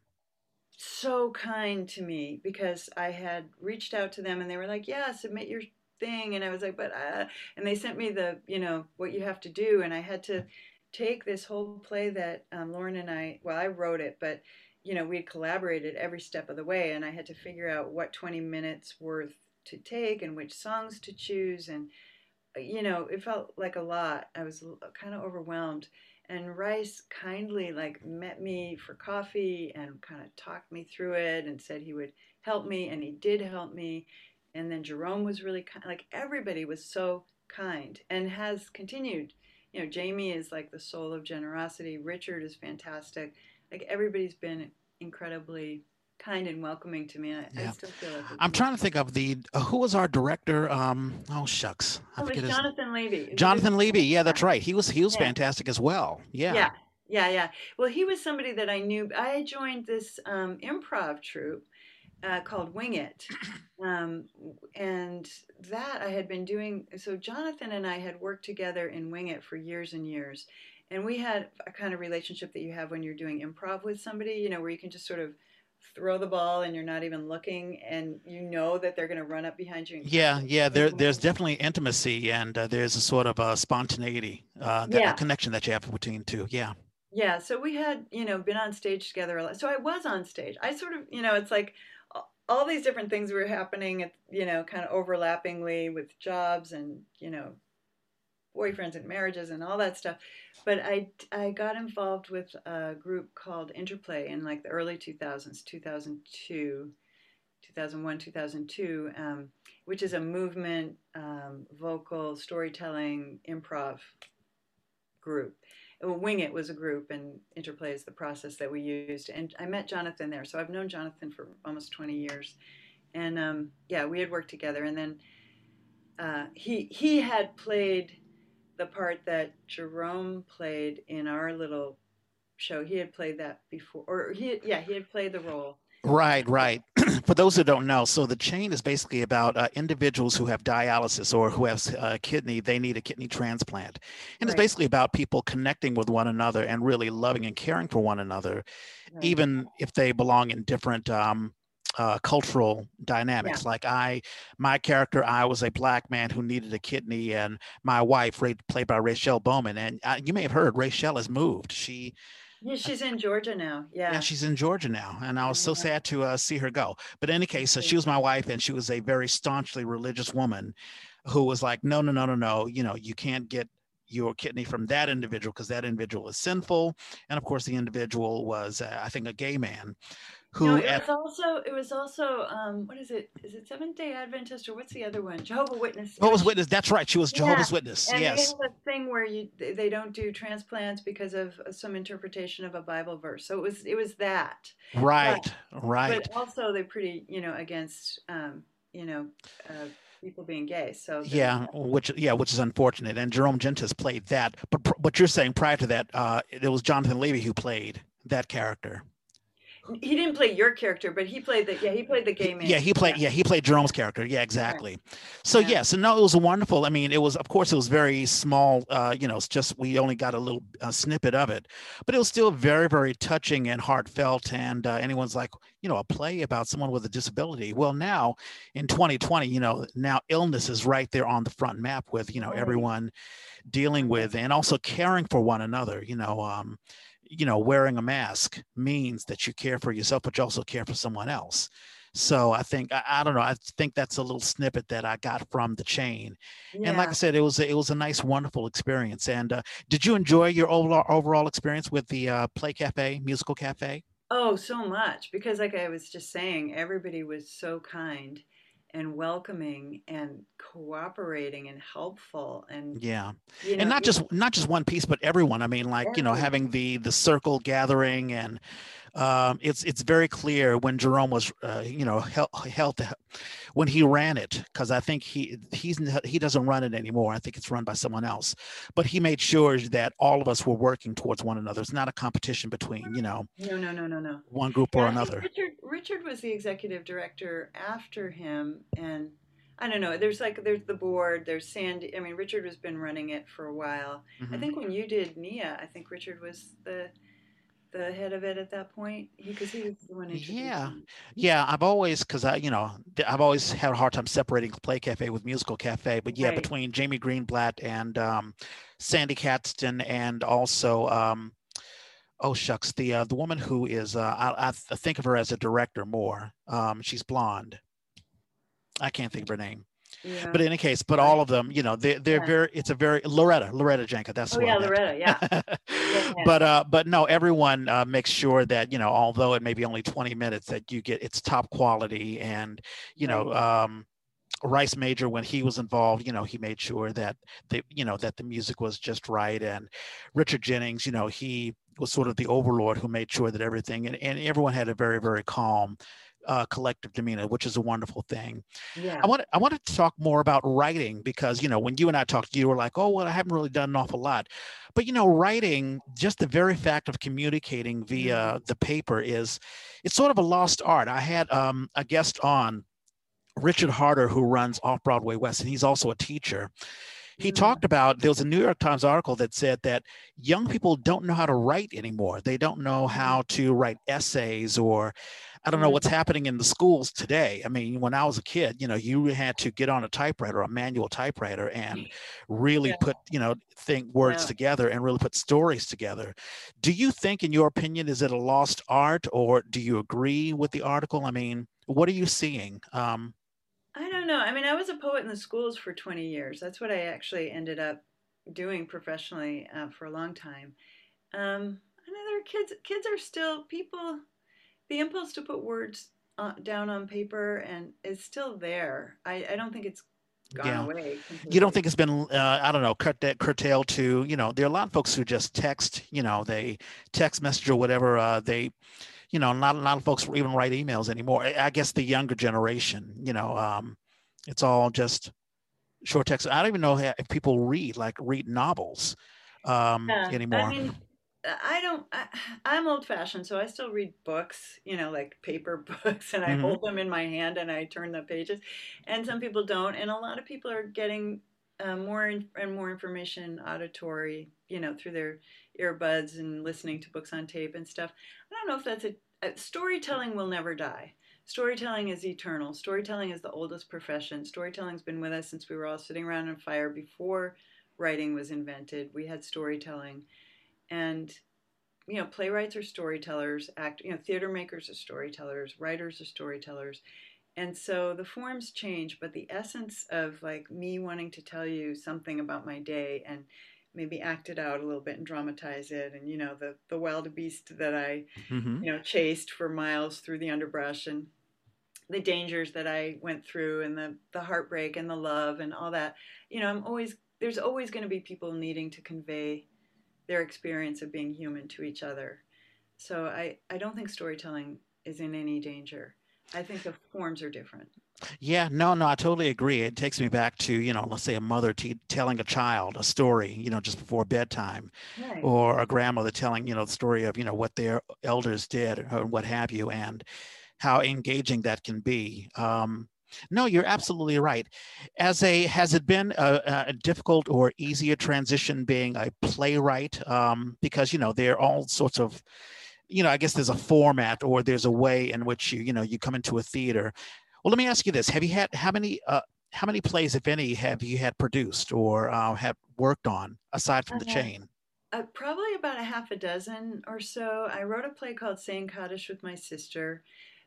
Speaker 2: So kind to me because I had reached out to them and they were like, "Yeah, submit your thing and i was like but uh, and they sent me the you know what you have to do and i had to take this whole play that um, lauren and i well i wrote it but you know we had collaborated every step of the way and i had to figure out what 20 minutes worth to take and which songs to choose and you know it felt like a lot i was kind of overwhelmed and rice kindly like met me for coffee and kind of talked me through it and said he would help me and he did help me and then Jerome was really kind. Like everybody was so kind and has continued. You know, Jamie is like the soul of generosity. Richard is fantastic. Like everybody's been incredibly kind and welcoming to me. I, yeah. I still feel like
Speaker 1: I'm trying to think of the uh, who was our director. Um, oh shucks,
Speaker 2: I oh, forget Jonathan Levy.
Speaker 1: Jonathan Levy. Yeah, that's right. He was he was yeah. fantastic as well. Yeah.
Speaker 2: Yeah. Yeah, yeah. Well, he was somebody that I knew. I joined this um, improv troupe uh, called Wing It. Um, and that I had been doing. So Jonathan and I had worked together in Wing It for years and years. And we had a kind of relationship that you have when you're doing improv with somebody, you know, where you can just sort of throw the ball and you're not even looking and you know that they're going to run up behind you.
Speaker 1: Yeah, yeah. There, there's definitely intimacy and uh, there's a sort of a spontaneity, uh, that, yeah. connection that you have between two. Yeah.
Speaker 2: Yeah. So we had, you know, been on stage together a lot. So I was on stage. I sort of, you know, it's like all these different things were happening, at you know, kind of overlappingly with jobs and you know, boyfriends and marriages and all that stuff. But I I got involved with a group called Interplay in like the early 2000s, 2002. 2001, 2002, um, which is a movement, um, vocal, storytelling, improv group. Wing It was a group, and Interplay is the process that we used. And I met Jonathan there, so I've known Jonathan for almost 20 years. And um, yeah, we had worked together. And then uh, he he had played the part that Jerome played in our little show. He had played that before, or he yeah he had played the role
Speaker 1: Right, right. For those who don't know, so the chain is basically about uh, individuals who have dialysis or who have a uh, kidney, they need a kidney transplant. And right. it's basically about people connecting with one another and really loving and caring for one another, right. even if they belong in different um, uh, cultural dynamics. Yeah. Like I, my character, I was a black man who needed a kidney, and my wife, played by Rachelle Bowman, and uh, you may have heard Rachelle has moved. She
Speaker 2: yeah, she's in Georgia now. Yeah.
Speaker 1: Yeah, she's in Georgia now. And I was so sad to uh, see her go. But in any case, so she was my wife and she was a very staunchly religious woman who was like, no, no, no, no, no. You know, you can't get your kidney from that individual because that individual is sinful. And of course, the individual was, uh, I think, a gay man who
Speaker 2: no, it at, was also it was also um, what is it? Is it Seventh Day Adventist or what's the other one? Jehovah Witness.
Speaker 1: Jehovah's Witness that's right she was Jehovah's yeah. Witness
Speaker 2: and
Speaker 1: yes.
Speaker 2: they have a thing where you they don't do transplants because of some interpretation of a Bible verse so it was it was that.
Speaker 1: Right but, right
Speaker 2: but also they're pretty you know against um, you know uh, people being gay so
Speaker 1: yeah which yeah which is unfortunate and Jerome Gentis played that but but you're saying prior to that uh, it was Jonathan Levy who played that character
Speaker 2: he didn't play your character, but he played the yeah he played the gay man.
Speaker 1: Yeah, he played yeah, yeah he played Jerome's character. Yeah, exactly. So yeah. yeah. so no, it was wonderful. I mean, it was of course it was very small. Uh, you know, it's just we only got a little uh, snippet of it, but it was still very very touching and heartfelt. And uh, anyone's like, you know, a play about someone with a disability. Well, now in 2020, you know, now illness is right there on the front map with you know everyone dealing with and also caring for one another. You know. Um, you know, wearing a mask means that you care for yourself, but you also care for someone else. So I think I, I, don't know. I think that's a little snippet that I got from the chain, yeah. and like I said, it was a, it was a nice, wonderful experience. And uh, did you enjoy your overall overall experience with the uh, Play Cafe Musical Cafe?
Speaker 2: Oh, so much because, like I was just saying, everybody was so kind and welcoming and cooperating and helpful and
Speaker 1: yeah you know, and not just not just one piece but everyone i mean like you know having the the circle gathering and um, it's it's very clear when Jerome was, uh, you know, held, held to, when he ran it, because I think he he's he doesn't run it anymore. I think it's run by someone else. But he made sure that all of us were working towards one another. It's not a competition between, you know,
Speaker 2: no, no, no, no, no,
Speaker 1: one group yeah, or another.
Speaker 2: Richard Richard was the executive director after him, and I don't know. There's like there's the board. There's Sandy. I mean, Richard has been running it for a while. Mm-hmm. I think when you did Nia, I think Richard was the the head of it at that point? Because he, he, was the one.
Speaker 1: Yeah, yeah. I've always because I, you know, I've always had a hard time separating Play Cafe with Musical Cafe. But yeah, right. between Jamie Greenblatt and um, Sandy Katzman, and also. Um, oh shucks, the uh, the woman who is uh, I, I think of her as a director more. Um, she's blonde. I can't think of her name. Yeah. But in any case, but all of them, you know, they, they're yeah. very, it's a very, Loretta, Loretta Janka, that's
Speaker 2: oh, yeah, Loretta, yeah. yeah.
Speaker 1: But, uh, but no, everyone uh, makes sure that, you know, although it may be only 20 minutes that you get, it's top quality and, you know, um, Rice Major, when he was involved, you know, he made sure that they, you know, that the music was just right. And Richard Jennings, you know, he was sort of the overlord who made sure that everything and, and everyone had a very, very calm uh, collective demeanor, which is a wonderful thing. Yeah. I want I wanted to talk more about writing because you know when you and I talked, you were like, "Oh, well, I haven't really done an awful lot," but you know, writing, just the very fact of communicating via mm-hmm. the paper is, it's sort of a lost art. I had um, a guest on, Richard Harder, who runs Off Broadway West, and he's also a teacher. He mm-hmm. talked about there was a New York Times article that said that young people don't know how to write anymore. They don't know mm-hmm. how to write essays or I don't know what's happening in the schools today. I mean, when I was a kid, you know, you had to get on a typewriter, a manual typewriter, and really yeah. put, you know, think words yeah. together and really put stories together. Do you think, in your opinion, is it a lost art, or do you agree with the article? I mean, what are you seeing? Um,
Speaker 2: don't know. I mean, I was a poet in the schools for 20 years. That's what I actually ended up doing professionally uh, for a long time. Um, another kids, kids are still people the impulse to put words uh, down on paper and is still there. I, I don't think it's gone yeah. away.
Speaker 1: Completely. You don't think it's been, uh, I don't know, cut that curtailed to, you know, there are a lot of folks who just text, you know, they text message or whatever. Uh, they, you know, not a lot of folks even write emails anymore. I guess the younger generation, you know, um, it's all just short text. I don't even know if people read like read novels um, yeah. anymore. I mean,
Speaker 2: I don't. I, am old fashioned, so I still read books. You know, like paper books, and I mm-hmm. hold them in my hand and I turn the pages. And some people don't, and a lot of people are getting uh, more and more information auditory. You know, through their earbuds and listening to books on tape and stuff. I don't know if that's a, a storytelling will never die. Storytelling is eternal. Storytelling is the oldest profession. Storytelling's been with us since we were all sitting around a fire before writing was invented. We had storytelling and you know playwrights are storytellers act you know theater makers are storytellers writers are storytellers and so the forms change but the essence of like me wanting to tell you something about my day and maybe act it out a little bit and dramatize it and you know the the wild beast that i mm-hmm. you know chased for miles through the underbrush and the dangers that i went through and the the heartbreak and the love and all that you know i'm always there's always going to be people needing to convey their experience of being human to each other. So I, I don't think storytelling is in any danger. I think the forms are different.
Speaker 1: Yeah, no, no, I totally agree. It takes me back to, you know, let's say a mother t- telling a child a story, you know, just before bedtime, right. or a grandmother telling, you know, the story of, you know, what their elders did or what have you, and how engaging that can be. Um, no, you're absolutely right. As a has it been a, a difficult or easier transition being a playwright? Um, because you know there are all sorts of, you know, I guess there's a format or there's a way in which you you know you come into a theater. Well, let me ask you this: Have you had how many uh, how many plays, if any, have you had produced or uh, have worked on aside from the chain?
Speaker 2: Uh, probably about a half a dozen or so. I wrote a play called Saying Kaddish with my sister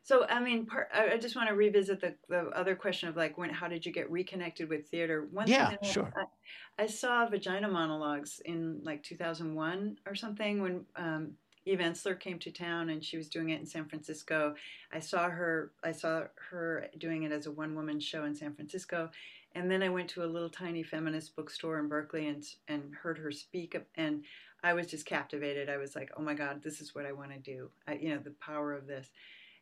Speaker 2: so I mean, part, I just want to revisit the, the other question of like when how did you get reconnected with theater?
Speaker 1: One yeah, thing sure.
Speaker 2: I, I, saw Vagina Monologues in like 2001 or something when um, Eve Ensler came to town and she was doing it in San Francisco. I saw her. I saw her doing it as a one woman show in San Francisco, and then I went to a little tiny feminist bookstore in Berkeley and and heard her speak and. I was just captivated. I was like, "Oh my God, this is what I want to do!" I, you know, the power of this.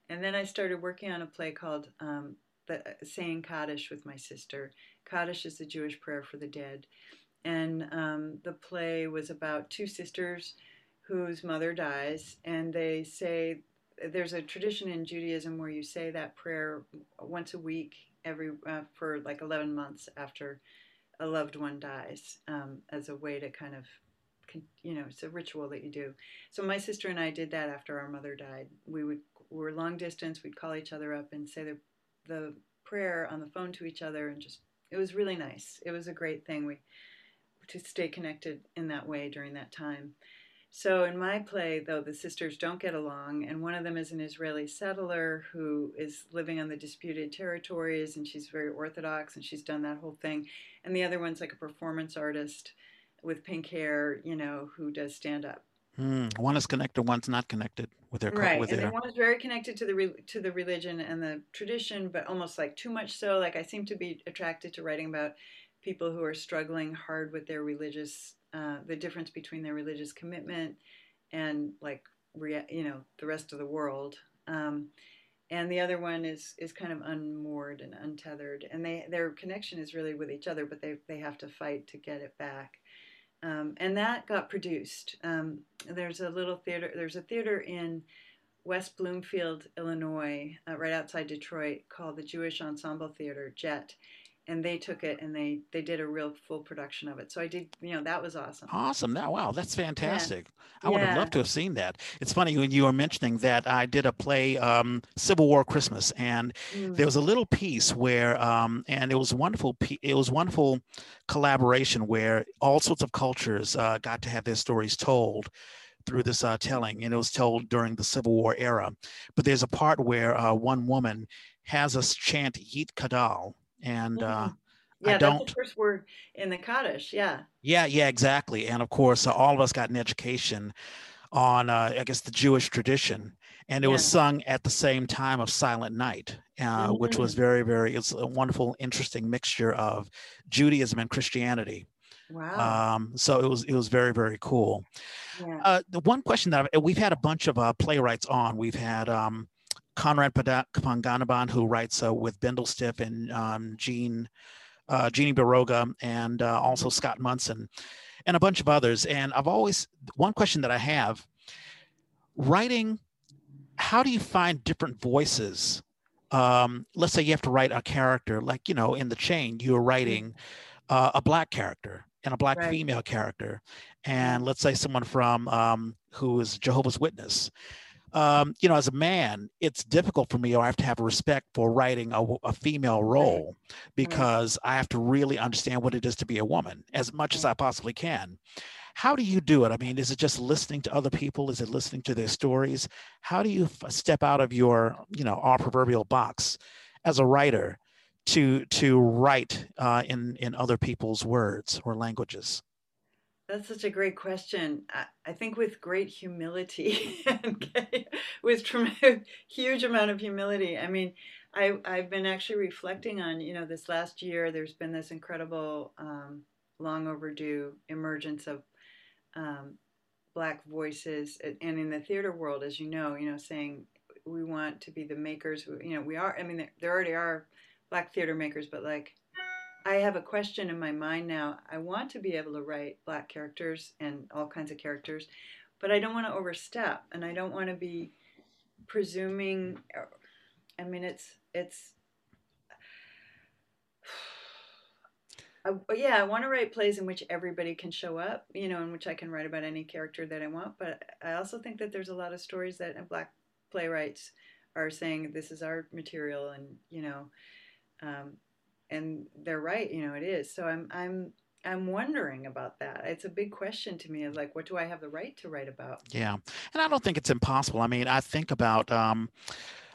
Speaker 2: And then I started working on a play called um, the, Saying Kaddish with my sister. Kaddish is the Jewish prayer for the dead. And um, the play was about two sisters whose mother dies, and they say there's a tradition in Judaism where you say that prayer once a week, every uh, for like 11 months after a loved one dies, um, as a way to kind of you know, it's a ritual that you do. So my sister and I did that after our mother died. We would we're long distance. We'd call each other up and say the the prayer on the phone to each other, and just it was really nice. It was a great thing. We to stay connected in that way during that time. So in my play, though, the sisters don't get along, and one of them is an Israeli settler who is living on the disputed territories, and she's very orthodox, and she's done that whole thing. And the other one's like a performance artist with pink hair, you know, who does stand up.
Speaker 1: Mm, one is connected, one's not connected with their
Speaker 2: right.
Speaker 1: With
Speaker 2: and
Speaker 1: their...
Speaker 2: one is very connected to the re- to the religion and the tradition, but almost like too much so. Like I seem to be attracted to writing about people who are struggling hard with their religious, uh, the difference between their religious commitment and like rea- you know the rest of the world. Um, and the other one is is kind of unmoored and untethered, and they their connection is really with each other, but they they have to fight to get it back. Um, and that got produced. Um, there's a little theater. There's a theater in West Bloomfield, Illinois, uh, right outside Detroit, called the Jewish Ensemble Theater (JET), and they took it and they they did a real full production of it. So I did, you know, that was awesome.
Speaker 1: Awesome. That wow, that's fantastic. Yeah. I would yeah. have loved to have seen that. It's funny when you were mentioning that I did a play, um, Civil War Christmas, and mm. there was a little piece where, um, and it was wonderful. It was wonderful collaboration where all sorts of cultures uh, got to have their stories told through this uh, telling, and it was told during the Civil War era. But there's a part where uh, one woman has us chant Yit Kadal, and uh,
Speaker 2: mm-hmm. yeah, I don't. That's the first word in the Kaddish. Yeah.
Speaker 1: Yeah, yeah, exactly. And of course, uh, all of us got an education on, uh, I guess, the Jewish tradition, and it yeah. was sung at the same time of Silent Night, uh, mm-hmm. which was mm-hmm. very, very. It's a wonderful, interesting mixture of Judaism and Christianity.
Speaker 2: Wow.
Speaker 1: Um, so it was it was very very cool. Yeah. Uh, the one question that I've, we've had a bunch of uh, playwrights on. We've had um, Conrad Panganiban, who writes uh, with Bindlestiff and um, Gene, uh, Jeannie Barroga, and uh, also Scott Munson, and a bunch of others. And I've always, one question that I have writing, how do you find different voices? Um, let's say you have to write a character, like, you know, in the chain, you're writing uh, a black character and a black right. female character. And let's say someone from um, who is Jehovah's Witness um, you know, as a man, it's difficult for me, or I have to have respect for writing a, a female role because I have to really understand what it is to be a woman as much as I possibly can. How do you do it? I mean, is it just listening to other people? Is it listening to their stories? How do you f- step out of your, you know, our proverbial box as a writer to to write uh, in in other people's words or languages?
Speaker 2: That's such a great question. I, I think with great humility, with tremendous, huge amount of humility. I mean, I, I've been actually reflecting on, you know, this last year, there's been this incredible, um, long overdue emergence of um, black voices and in the theater world, as you know, you know, saying we want to be the makers, you know, we are, I mean, there, there already are black theater makers, but like I have a question in my mind now. I want to be able to write black characters and all kinds of characters, but I don't want to overstep and I don't want to be presuming I mean it's it's I, yeah, I want to write plays in which everybody can show up, you know, in which I can write about any character that I want. But I also think that there's a lot of stories that black playwrights are saying this is our material, and you know, um, and they're right you know it is so i'm i'm i'm wondering about that it's a big question to me of like what do i have the right to write about
Speaker 1: yeah and i don't think it's impossible i mean i think about um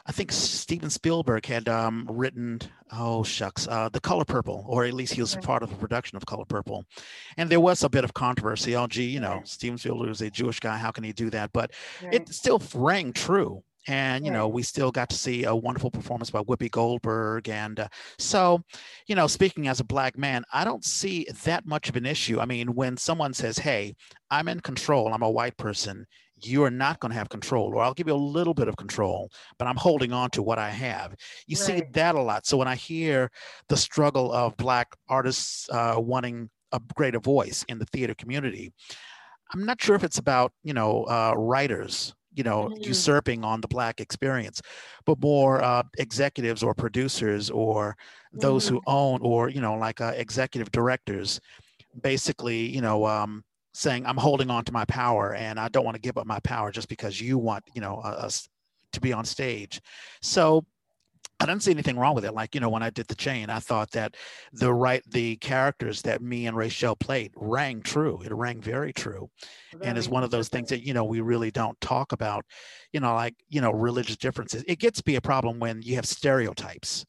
Speaker 1: I think Steven Spielberg had um, written, oh shucks, uh, The Color Purple, or at least he was part of the production of Color Purple. And there was a bit of controversy. Oh, gee, you know. Steven Spielberg is a Jewish guy. How can he do that? But right. it still rang true and you know we still got to see a wonderful performance by Whoopi Goldberg, and uh, so, you know, speaking as a black man, I don't see that much of an issue. I mean, when someone says, "Hey, I'm in control. I'm a white person," you are not going to have control, or I'll give you a little bit of control, but I'm holding on to what I have. You right. see that a lot. So when I hear the struggle of black artists uh, wanting a greater voice in the theater community, I'm not sure if it's about you know uh, writers you know mm-hmm. usurping on the black experience but more uh, executives or producers or those mm-hmm. who own or you know like uh, executive directors basically you know um, saying i'm holding on to my power and i don't want to give up my power just because you want you know us to be on stage so I didn't see anything wrong with it. Like, you know, when I did the chain, I thought that the right the characters that me and Rachel played rang true. It rang very true. Very and it's one of those things that, you know, we really don't talk about, you know, like, you know, religious differences. It gets to be a problem when you have stereotypes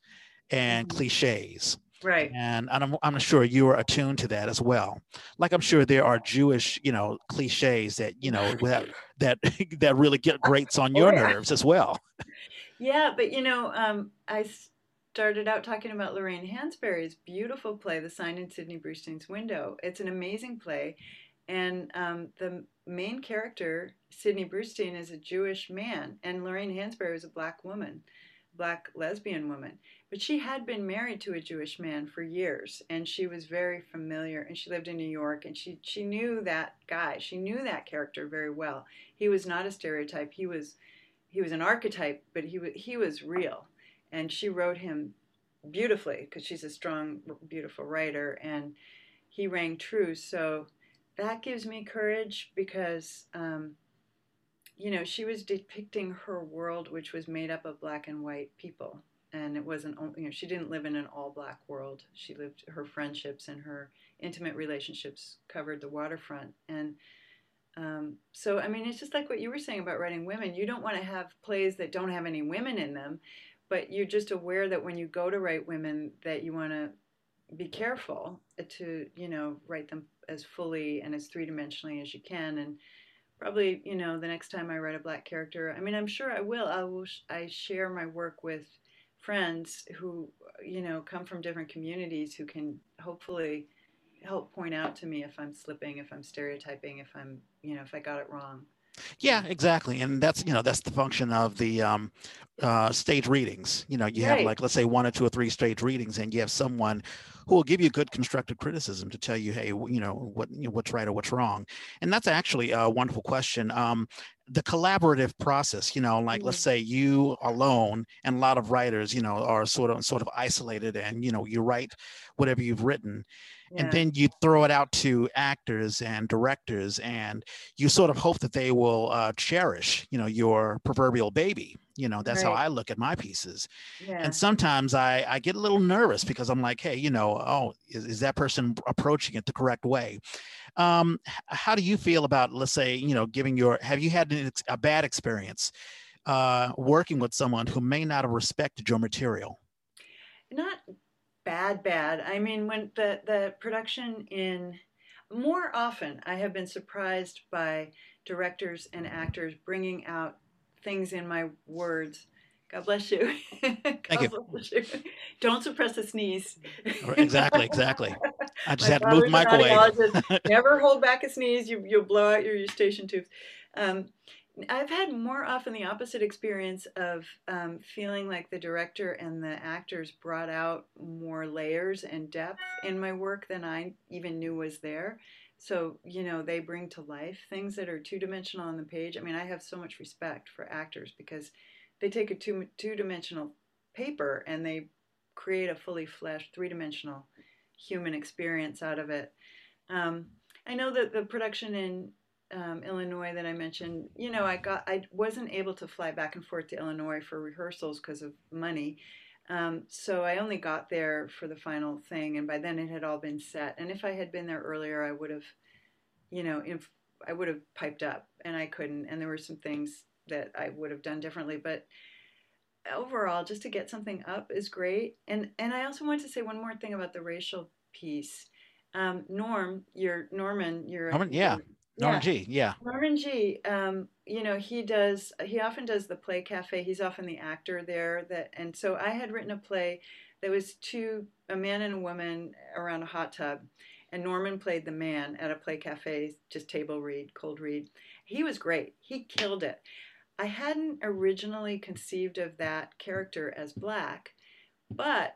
Speaker 1: and mm-hmm. cliches.
Speaker 2: Right.
Speaker 1: And, and I'm, I'm sure you are attuned to that as well. Like I'm sure there are Jewish, you know, cliches that, you know, that that that really get grates on your oh, yeah. nerves as well.
Speaker 2: Yeah, but you know, um, I started out talking about Lorraine Hansberry's beautiful play, The Sign in Sidney Brustein's Window. It's an amazing play, and um, the main character, Sidney Brustein, is a Jewish man, and Lorraine Hansberry was a black woman, black lesbian woman. But she had been married to a Jewish man for years, and she was very familiar. And she lived in New York, and she she knew that guy. She knew that character very well. He was not a stereotype. He was he was an archetype, but he he was real, and she wrote him beautifully because she's a strong, beautiful writer, and he rang true. So that gives me courage because, um, you know, she was depicting her world, which was made up of black and white people. And it wasn't, you know, she didn't live in an all black world. She lived, her friendships and her intimate relationships covered the waterfront. And um, so, I mean, it's just like what you were saying about writing women. You don't want to have plays that don't have any women in them, but you're just aware that when you go to write women, that you want to be careful to, you know, write them as fully and as three dimensionally as you can. And probably, you know, the next time I write a black character, I mean, I'm sure I will. I will. I share my work with friends who, you know, come from different communities who can hopefully help point out to me if I'm slipping, if I'm stereotyping, if I'm, you know, if I got it wrong.
Speaker 1: Yeah, exactly, and that's you know that's the function of the um, uh, stage readings. You know, you right. have like let's say one or two or three stage readings, and you have someone who will give you good constructive criticism to tell you, hey, you know what you know, what's right or what's wrong, and that's actually a wonderful question. Um, the collaborative process, you know, like mm-hmm. let's say you alone and a lot of writers, you know, are sort of sort of isolated, and you know you write whatever you've written and then you throw it out to actors and directors and you sort of hope that they will uh, cherish you know your proverbial baby. You know that's right. how i look at my pieces. Yeah. and sometimes I, I get a little nervous because i'm like hey you know oh is, is that person approaching it the correct way? Um, how do you feel about let's say you know giving your have you had a bad experience uh, working with someone who may not have respected your material?
Speaker 2: Not bad, bad. I mean, when the the production in more often, I have been surprised by directors and actors bringing out things in my words. God bless you.
Speaker 1: God Thank you.
Speaker 2: you. Don't suppress a sneeze.
Speaker 1: exactly, exactly. I just had to move the microwave.
Speaker 2: Never hold back a sneeze. You you'll blow out your eustachian tubes. Um, I've had more often the opposite experience of um, feeling like the director and the actors brought out more layers and depth in my work than I even knew was there. So, you know, they bring to life things that are two dimensional on the page. I mean, I have so much respect for actors because they take a two two dimensional paper and they create a fully fleshed three dimensional human experience out of it. Um, I know that the production in um, Illinois that I mentioned, you know, I got I wasn't able to fly back and forth to Illinois for rehearsals because of money. Um, so I only got there for the final thing, and by then it had all been set. And if I had been there earlier, I would have, you know, if I would have piped up, and I couldn't. And there were some things that I would have done differently, but overall, just to get something up is great. And and I also want to say one more thing about the racial piece. Um, Norm, your Norman, your
Speaker 1: Norman, yeah. Norman yeah. Gee. Yeah.
Speaker 2: Norman Gee. Um, you know, he does. He often does the play cafe. He's often the actor there. That and so I had written a play that was two, a man and a woman around a hot tub, and Norman played the man at a play cafe, just table read, cold read. He was great. He killed it. I hadn't originally conceived of that character as black, but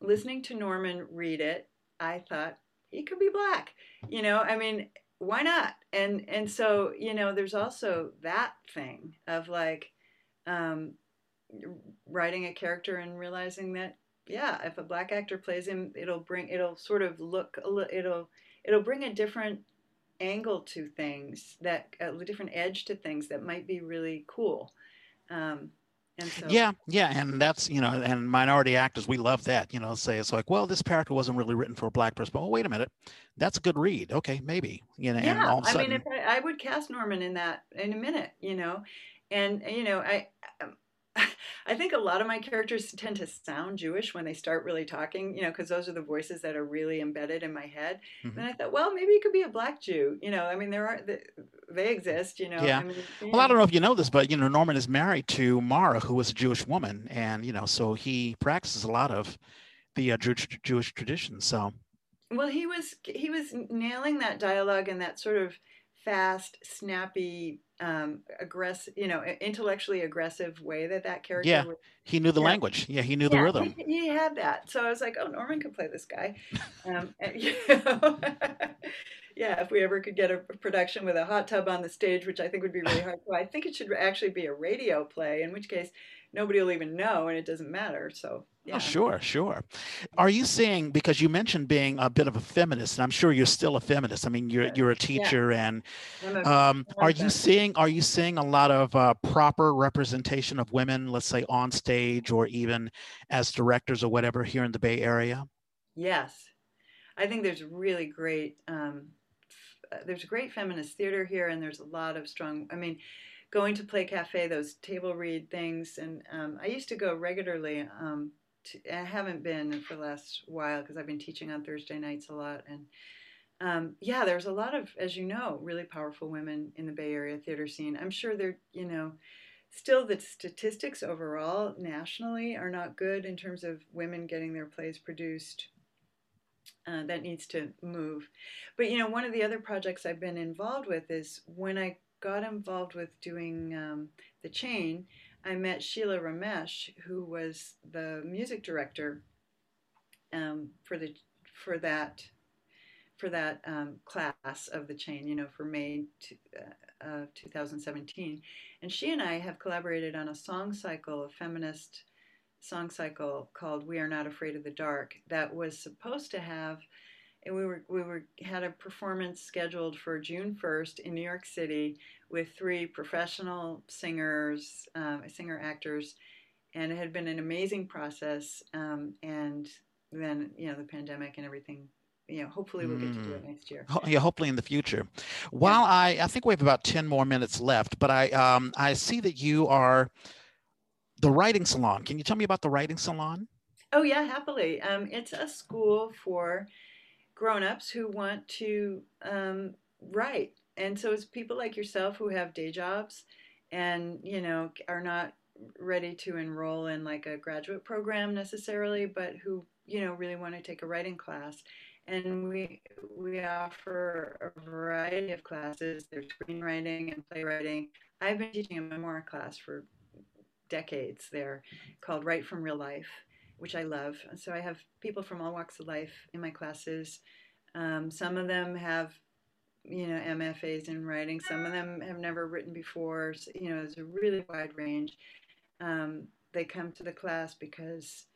Speaker 2: listening to Norman read it, I thought he could be black. You know, I mean, why not? And and so you know, there's also that thing of like um, writing a character and realizing that yeah, if a black actor plays him, it'll bring it'll sort of look a little it'll it'll bring a different angle to things that a different edge to things that might be really cool. Um,
Speaker 1: so, yeah, yeah, and that's you know, and minority actors, we love that. You know, say it's like, well, this character wasn't really written for a black person. But, oh, wait a minute, that's a good read. Okay, maybe you know.
Speaker 2: Yeah,
Speaker 1: and
Speaker 2: sudden, I mean, if I, I, would cast Norman in that in a minute, you know, and you know, I um, I think a lot of my characters tend to sound Jewish when they start really talking, you know, because those are the voices that are really embedded in my head. Mm-hmm. And I thought, well, maybe it could be a black Jew, you know. I mean, there are they exist, you know.
Speaker 1: Yeah.
Speaker 2: I mean,
Speaker 1: well, I don't know if you know this, but you know, Norman is married to Mara, who was a Jewish woman, and you know, so he practices a lot of the uh, Jewish Jewish traditions. So.
Speaker 2: Well, he was he was nailing that dialogue and that sort of fast, snappy um, aggressive, you know, intellectually aggressive way that that character.
Speaker 1: Yeah, he knew the yeah. language. Yeah, he knew yeah, the rhythm.
Speaker 2: He, he, had that, so I was like, oh, Norman could play this guy. Um, and, you know, yeah, if we ever could get a production with a hot tub on the stage, which I think would be really hard. So I think it should actually be a radio play, in which case nobody will even know, and it doesn't matter. So
Speaker 1: yeah. Oh, sure, sure. Are you seeing because you mentioned being a bit of a feminist, and I'm sure you're still a feminist. I mean, you're you're a teacher, yeah. and um, are you seeing are you seeing a lot of uh, proper representation of women, let's say on stage or even as directors or whatever here in the Bay Area?
Speaker 2: Yes, I think there's really great. Um, f- there's great feminist theater here, and there's a lot of strong. I mean going to play cafe those table read things and um, i used to go regularly um, I haven't been for the last while because I've been teaching on Thursday nights a lot. And um, yeah, there's a lot of, as you know, really powerful women in the Bay Area theater scene. I'm sure they're, you know, still the statistics overall nationally are not good in terms of women getting their plays produced. Uh, that needs to move. But you know, one of the other projects I've been involved with is when I got involved with doing um, the chain. I met Sheila Ramesh, who was the music director um, for the for that for that um, class of the chain. You know, for May to, uh, 2017, and she and I have collaborated on a song cycle, a feminist song cycle called "We Are Not Afraid of the Dark," that was supposed to have and we were we were had a performance scheduled for June 1st in New York City with three professional singers, um, singer actors, and it had been an amazing process. Um, and then you know the pandemic and everything. You know, hopefully we'll get to do it hmm. next year.
Speaker 1: Yeah, hopefully in the future. While. I, I think we have about ten more minutes left, but I, um, I see that you are the writing salon. Can you tell me about the writing salon?
Speaker 2: Oh yeah, happily. Um, it's a school for grown-ups who want to um, write. And so it's people like yourself who have day jobs and you know are not ready to enroll in like a graduate program necessarily but who you know really want to take a writing class. And we we offer a variety of classes. There's screenwriting and playwriting. I've been teaching a memoir class for decades there called write from real life which i love so i have people from all walks of life in my classes um, some of them have you know MFAs in writing. Some of them have never written before. So, you know, it's a really wide range. Um, they come to the class because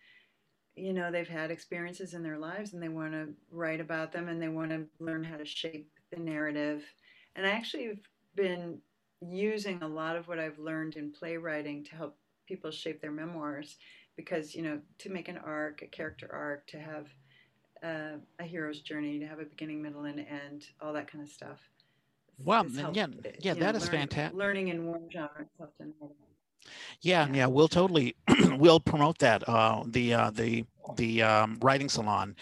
Speaker 2: you know they've had experiences in their lives and they want to write about them and they want to learn how to shape the narrative. And I actually have been using a lot of what I've learned in playwriting to help people shape their memoirs because you know to make an arc, a character arc, to have uh, a hero's journey to have a beginning, middle, and end, all that kind of stuff.
Speaker 1: Well, yeah, yeah, that know, is fantastic.
Speaker 2: Learning in one genre
Speaker 1: Yeah, yeah, yeah, we'll totally we'll promote that. Uh, the uh, the the um, writing salon.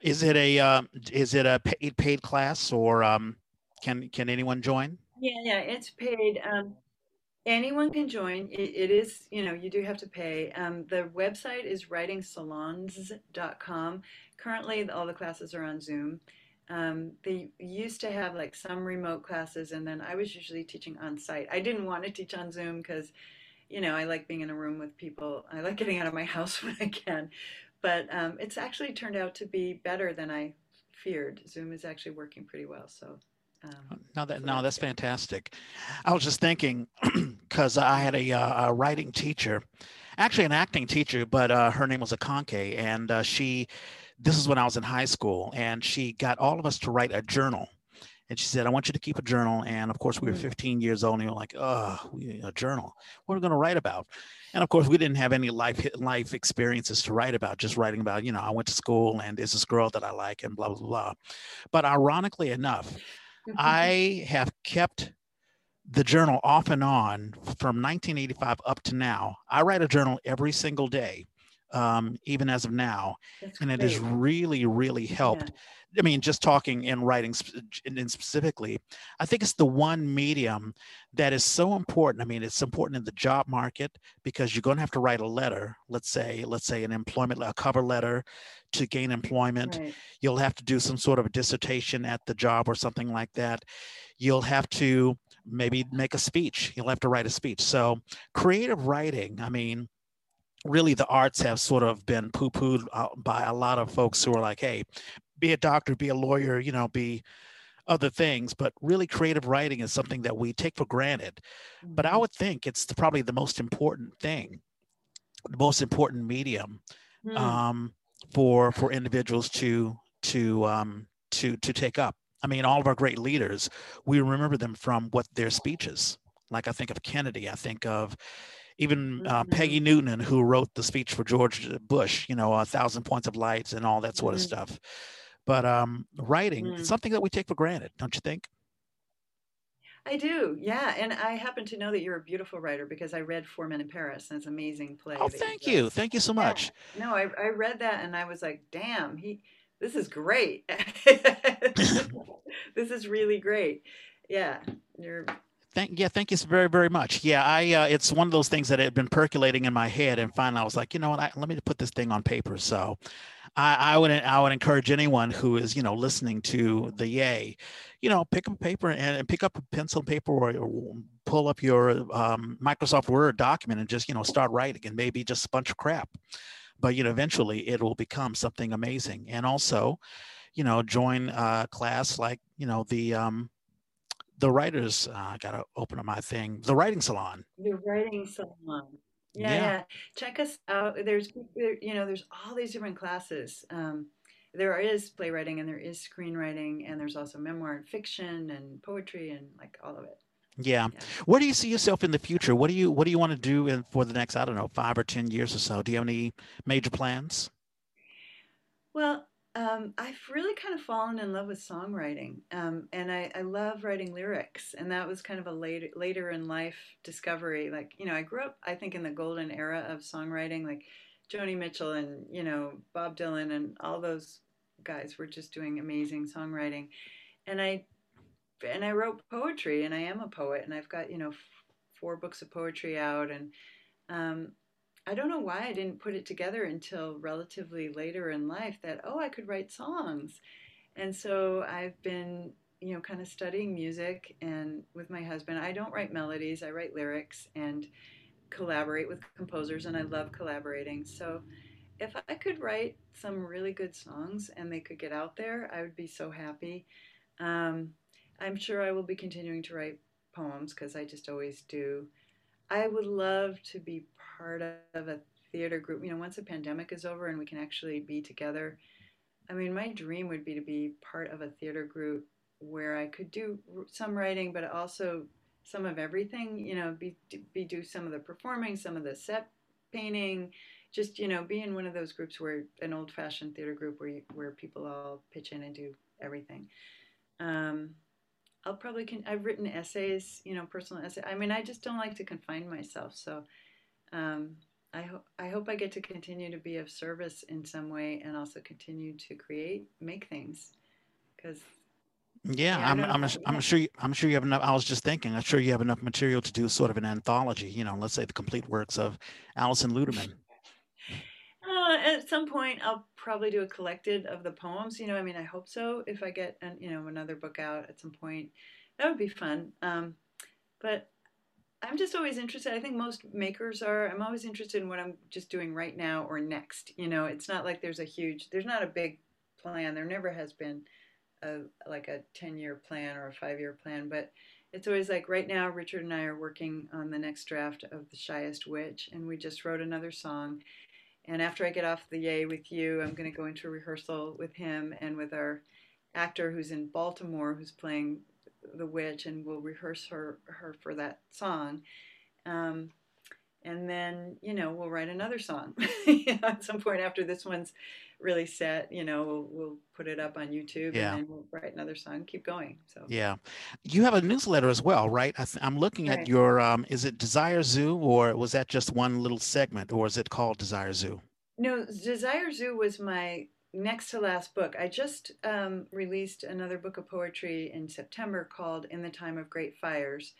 Speaker 1: Is it a uh, is it a paid paid class or um, can can anyone join?
Speaker 2: Yeah, yeah, it's paid. Um, anyone can join. It, it is, you know, you do have to pay. Um, the website is writingsalons.com. Currently, all the classes are on Zoom. Um, they used to have like some remote classes, and then I was usually teaching on site. I didn't want to teach on Zoom because, you know, I like being in a room with people. I like getting out of my house when I can. But um, it's actually turned out to be better than I feared. Zoom is actually working pretty well. So
Speaker 1: um, no, that no, that's fantastic. I was just thinking because I had a, uh, a, writing teacher, actually an acting teacher, but uh, her name was Akanke, and uh, she. This is when I was in high school, and she got all of us to write a journal. And she said, "I want you to keep a journal." And of course, we were mm. 15 years old, and we were like, "Oh, a journal? What are we going to write about?" And of course, we didn't have any life life experiences to write about. Just writing about, you know, I went to school, and there's this girl that I like, and blah blah blah. But ironically enough, I have kept the journal off and on from 1985 up to now. I write a journal every single day, um, even as of now, That's and great. it has really, really helped. Yeah. I mean, just talking and writing and specifically, I think it's the one medium that is so important. I mean, it's important in the job market because you're going to have to write a letter. Let's say, let's say an employment, a cover letter to gain employment. Right. You'll have to do some sort of a dissertation at the job or something like that. You'll have to maybe make a speech. You'll have to write a speech. So, creative writing, I mean, really the arts have sort of been poo-pooed uh, by a lot of folks who are like hey be a doctor, be a lawyer, you know, be other things, but really creative writing is something that we take for granted. Mm-hmm. But I mm-hmm. would think it's the, probably the most important thing, the most important medium mm. um, for for individuals to to um, to to take up. I mean, all of our great leaders, we remember them from what their speeches. Like I think of Kennedy, I think of even uh, mm-hmm. Peggy Noonan, who wrote the speech for George Bush, you know, a thousand points of lights and all that sort mm-hmm. of stuff. But um, writing, mm-hmm. something that we take for granted, don't you think?
Speaker 2: I do, yeah. And I happen to know that you're a beautiful writer because I read Four Men in Paris. And it's an amazing play.
Speaker 1: Oh, thank you. Thank you so much.
Speaker 2: Yeah. No, I, I read that and I was like, damn, he this is great. this is really great. Yeah, you're.
Speaker 1: Thank yeah, thank you so very very much. Yeah, I uh, it's one of those things that had been percolating in my head, and finally I was like, you know what, I, let me put this thing on paper. So, I, I would I would encourage anyone who is you know listening to the Yay, you know, pick up a paper and, and pick up a pencil and paper or, or pull up your um, Microsoft Word document and just you know start writing and maybe just a bunch of crap. But you know eventually it will become something amazing. And also you know join a class like you know the um the writers uh, i gotta open up my thing the writing salon.
Speaker 2: The writing salon yeah, yeah. yeah. check us out there's you know there's all these different classes um there is playwriting and there is screenwriting and there's also memoir and fiction and poetry and like all of it
Speaker 1: yeah. yeah. Where do you see yourself in the future? What do you What do you want to do in, for the next I don't know five or ten years or so? Do you have any major plans?
Speaker 2: Well, um, I've really kind of fallen in love with songwriting, um, and I, I, love writing lyrics, and that was kind of a later later in life discovery. Like you know, I grew up, I think, in the golden era of songwriting, like Joni Mitchell and you know Bob Dylan and all those guys were just doing amazing songwriting, and I and I wrote poetry, and I am a poet, and I've got you know f- four books of poetry out, and um, I don't know why I didn't put it together until relatively later in life that oh I could write songs, and so I've been you know kind of studying music, and with my husband I don't write melodies, I write lyrics and collaborate with composers, and I love collaborating. So if I could write some really good songs and they could get out there, I would be so happy. Um, I'm sure I will be continuing to write poems because I just always do. I would love to be part of a theater group. You know, once the pandemic is over and we can actually be together. I mean, my dream would be to be part of a theater group where I could do some writing, but also some of everything. You know, be be do some of the performing, some of the set painting. Just you know, be in one of those groups where an old-fashioned theater group where you, where people all pitch in and do everything. Um, I'll probably can. I've written essays, you know, personal essays. I mean, I just don't like to confine myself. So, um, I hope I hope I get to continue to be of service in some way, and also continue to create, make things, because.
Speaker 1: Yeah, yeah I'm. I'm. I'm sure. You, I'm sure you have enough. I was just thinking. I'm sure you have enough material to do sort of an anthology. You know, let's say the complete works of Alison Luterman.
Speaker 2: Uh, at some point, I'll probably do a collected of the poems. You know, I mean, I hope so. If I get, an, you know, another book out at some point, that would be fun. Um, but I'm just always interested. I think most makers are. I'm always interested in what I'm just doing right now or next. You know, it's not like there's a huge, there's not a big plan. There never has been a like a 10 year plan or a five year plan, but it's always like right now richard and i are working on the next draft of the shyest witch and we just wrote another song and after I get off the Yay with you, I'm going to go into rehearsal with him and with our actor who's in Baltimore who's playing the witch, and we'll rehearse her her for that song. Um, and then you know we'll write another song at some point after this one's really set you know we'll, we'll put it up on youtube yeah. and then we'll write another song keep going so
Speaker 1: yeah you have a newsletter as well right I am looking right. at your um, is it desire zoo or was that just one little segment or is it called desire zoo
Speaker 2: no desire zoo was my next to last book i just um, released another book of poetry in september called in the time of great fires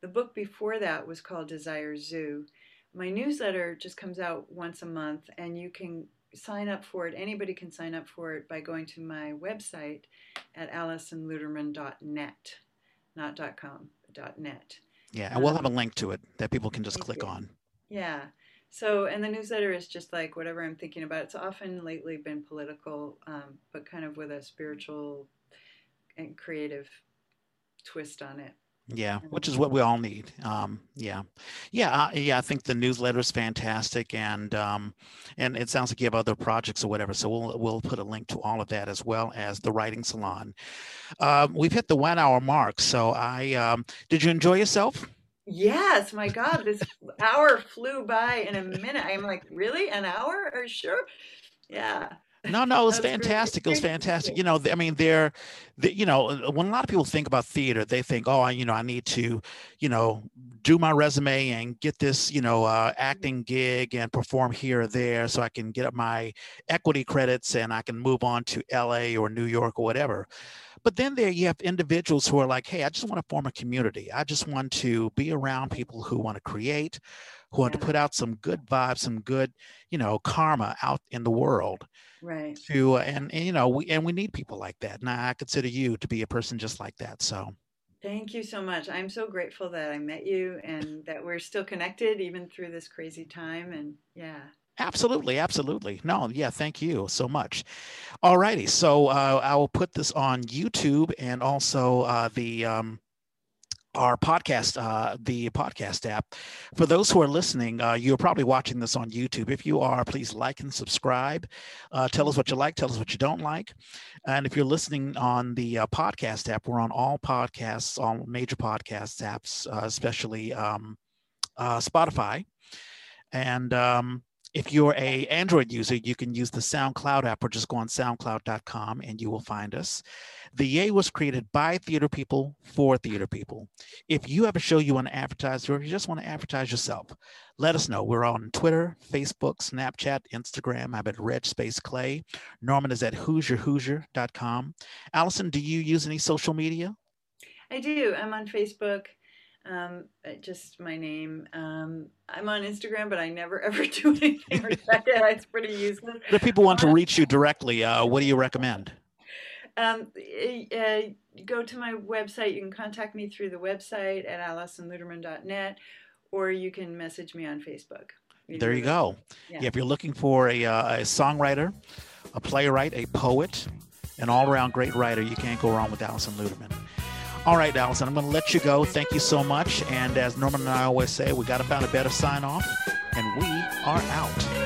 Speaker 2: the book before that was called desire zoo my newsletter just comes out once a month, and you can sign up for it. Anybody can sign up for it by going to my website at alisonluterman.net, not .com, .net.
Speaker 1: Yeah, and we'll have a um, link to it that people can just click you. on.
Speaker 2: Yeah. So, and the newsletter is just like whatever I'm thinking about. It's often lately been political, um, but kind of with a spiritual and creative twist on it.
Speaker 1: Yeah, which is what we all need. Um, yeah, yeah, uh, yeah. I think the newsletter is fantastic, and um, and it sounds like you have other projects or whatever. So we'll we'll put a link to all of that as well as the writing salon. Um, we've hit the one hour mark, so I um, did you enjoy yourself?
Speaker 2: Yes, my God, this hour flew by in a minute. I'm like, really, an hour? Are you sure? Yeah.
Speaker 1: No, no, it was fantastic. It was fantastic. You know, I mean, they're, you know, uh, when a lot of people think about theater, they think, oh, I, you know, I need to, you know, do my resume and get this, you know, uh, acting gig and perform here or there so I can get up my equity credits and I can move on to LA or New York or whatever. But then there you have individuals who are like, hey, I just want to form a community. I just want to be around people who want to create, who want yeah. to put out some good vibes, some good, you know, karma out in the world
Speaker 2: right.
Speaker 1: to uh, and, and you know we and we need people like that. And i consider you to be a person just like that so.
Speaker 2: Thank you so much. I'm so grateful that i met you and that we're still connected even through this crazy time and yeah
Speaker 1: Absolutely, absolutely. No, yeah, thank you so much. All righty, so uh, I will put this on YouTube and also uh, the um, our podcast, uh, the podcast app. For those who are listening, uh, you're probably watching this on YouTube. If you are, please like and subscribe. Uh, tell us what you like, tell us what you don't like. And if you're listening on the uh, podcast app, we're on all podcasts, all major podcast apps, especially um, Spotify. And um, if you're a Android user, you can use the SoundCloud app or just go on soundcloud.com and you will find us. The Yay was created by theater people for theater people. If you have a show you want to advertise or if you just want to advertise yourself, let us know. We're on Twitter, Facebook, Snapchat, Instagram. I'm at Red Space Clay. Norman is at HoosierHoosier.com. Alison, do you use any social media?
Speaker 2: I do. I'm on Facebook. Um, uh, just my name. Um, I'm on Instagram, but I never ever do anything check it. It's pretty useless.
Speaker 1: If people want to reach you directly, uh, what do you recommend?
Speaker 2: Um, uh, go to my website. You can contact me through the website at AlisonLuterman.net, or you can message me on Facebook.
Speaker 1: There you go. Yeah. yeah. if you're looking for a, uh, a songwriter, a playwright, a poet, an all-around great writer, you can't go wrong with Alison Luterman. All right, Alison, I'm going to let you go. Thank you so much. And as Norman and I always say, we got to find a better sign off, and we are out.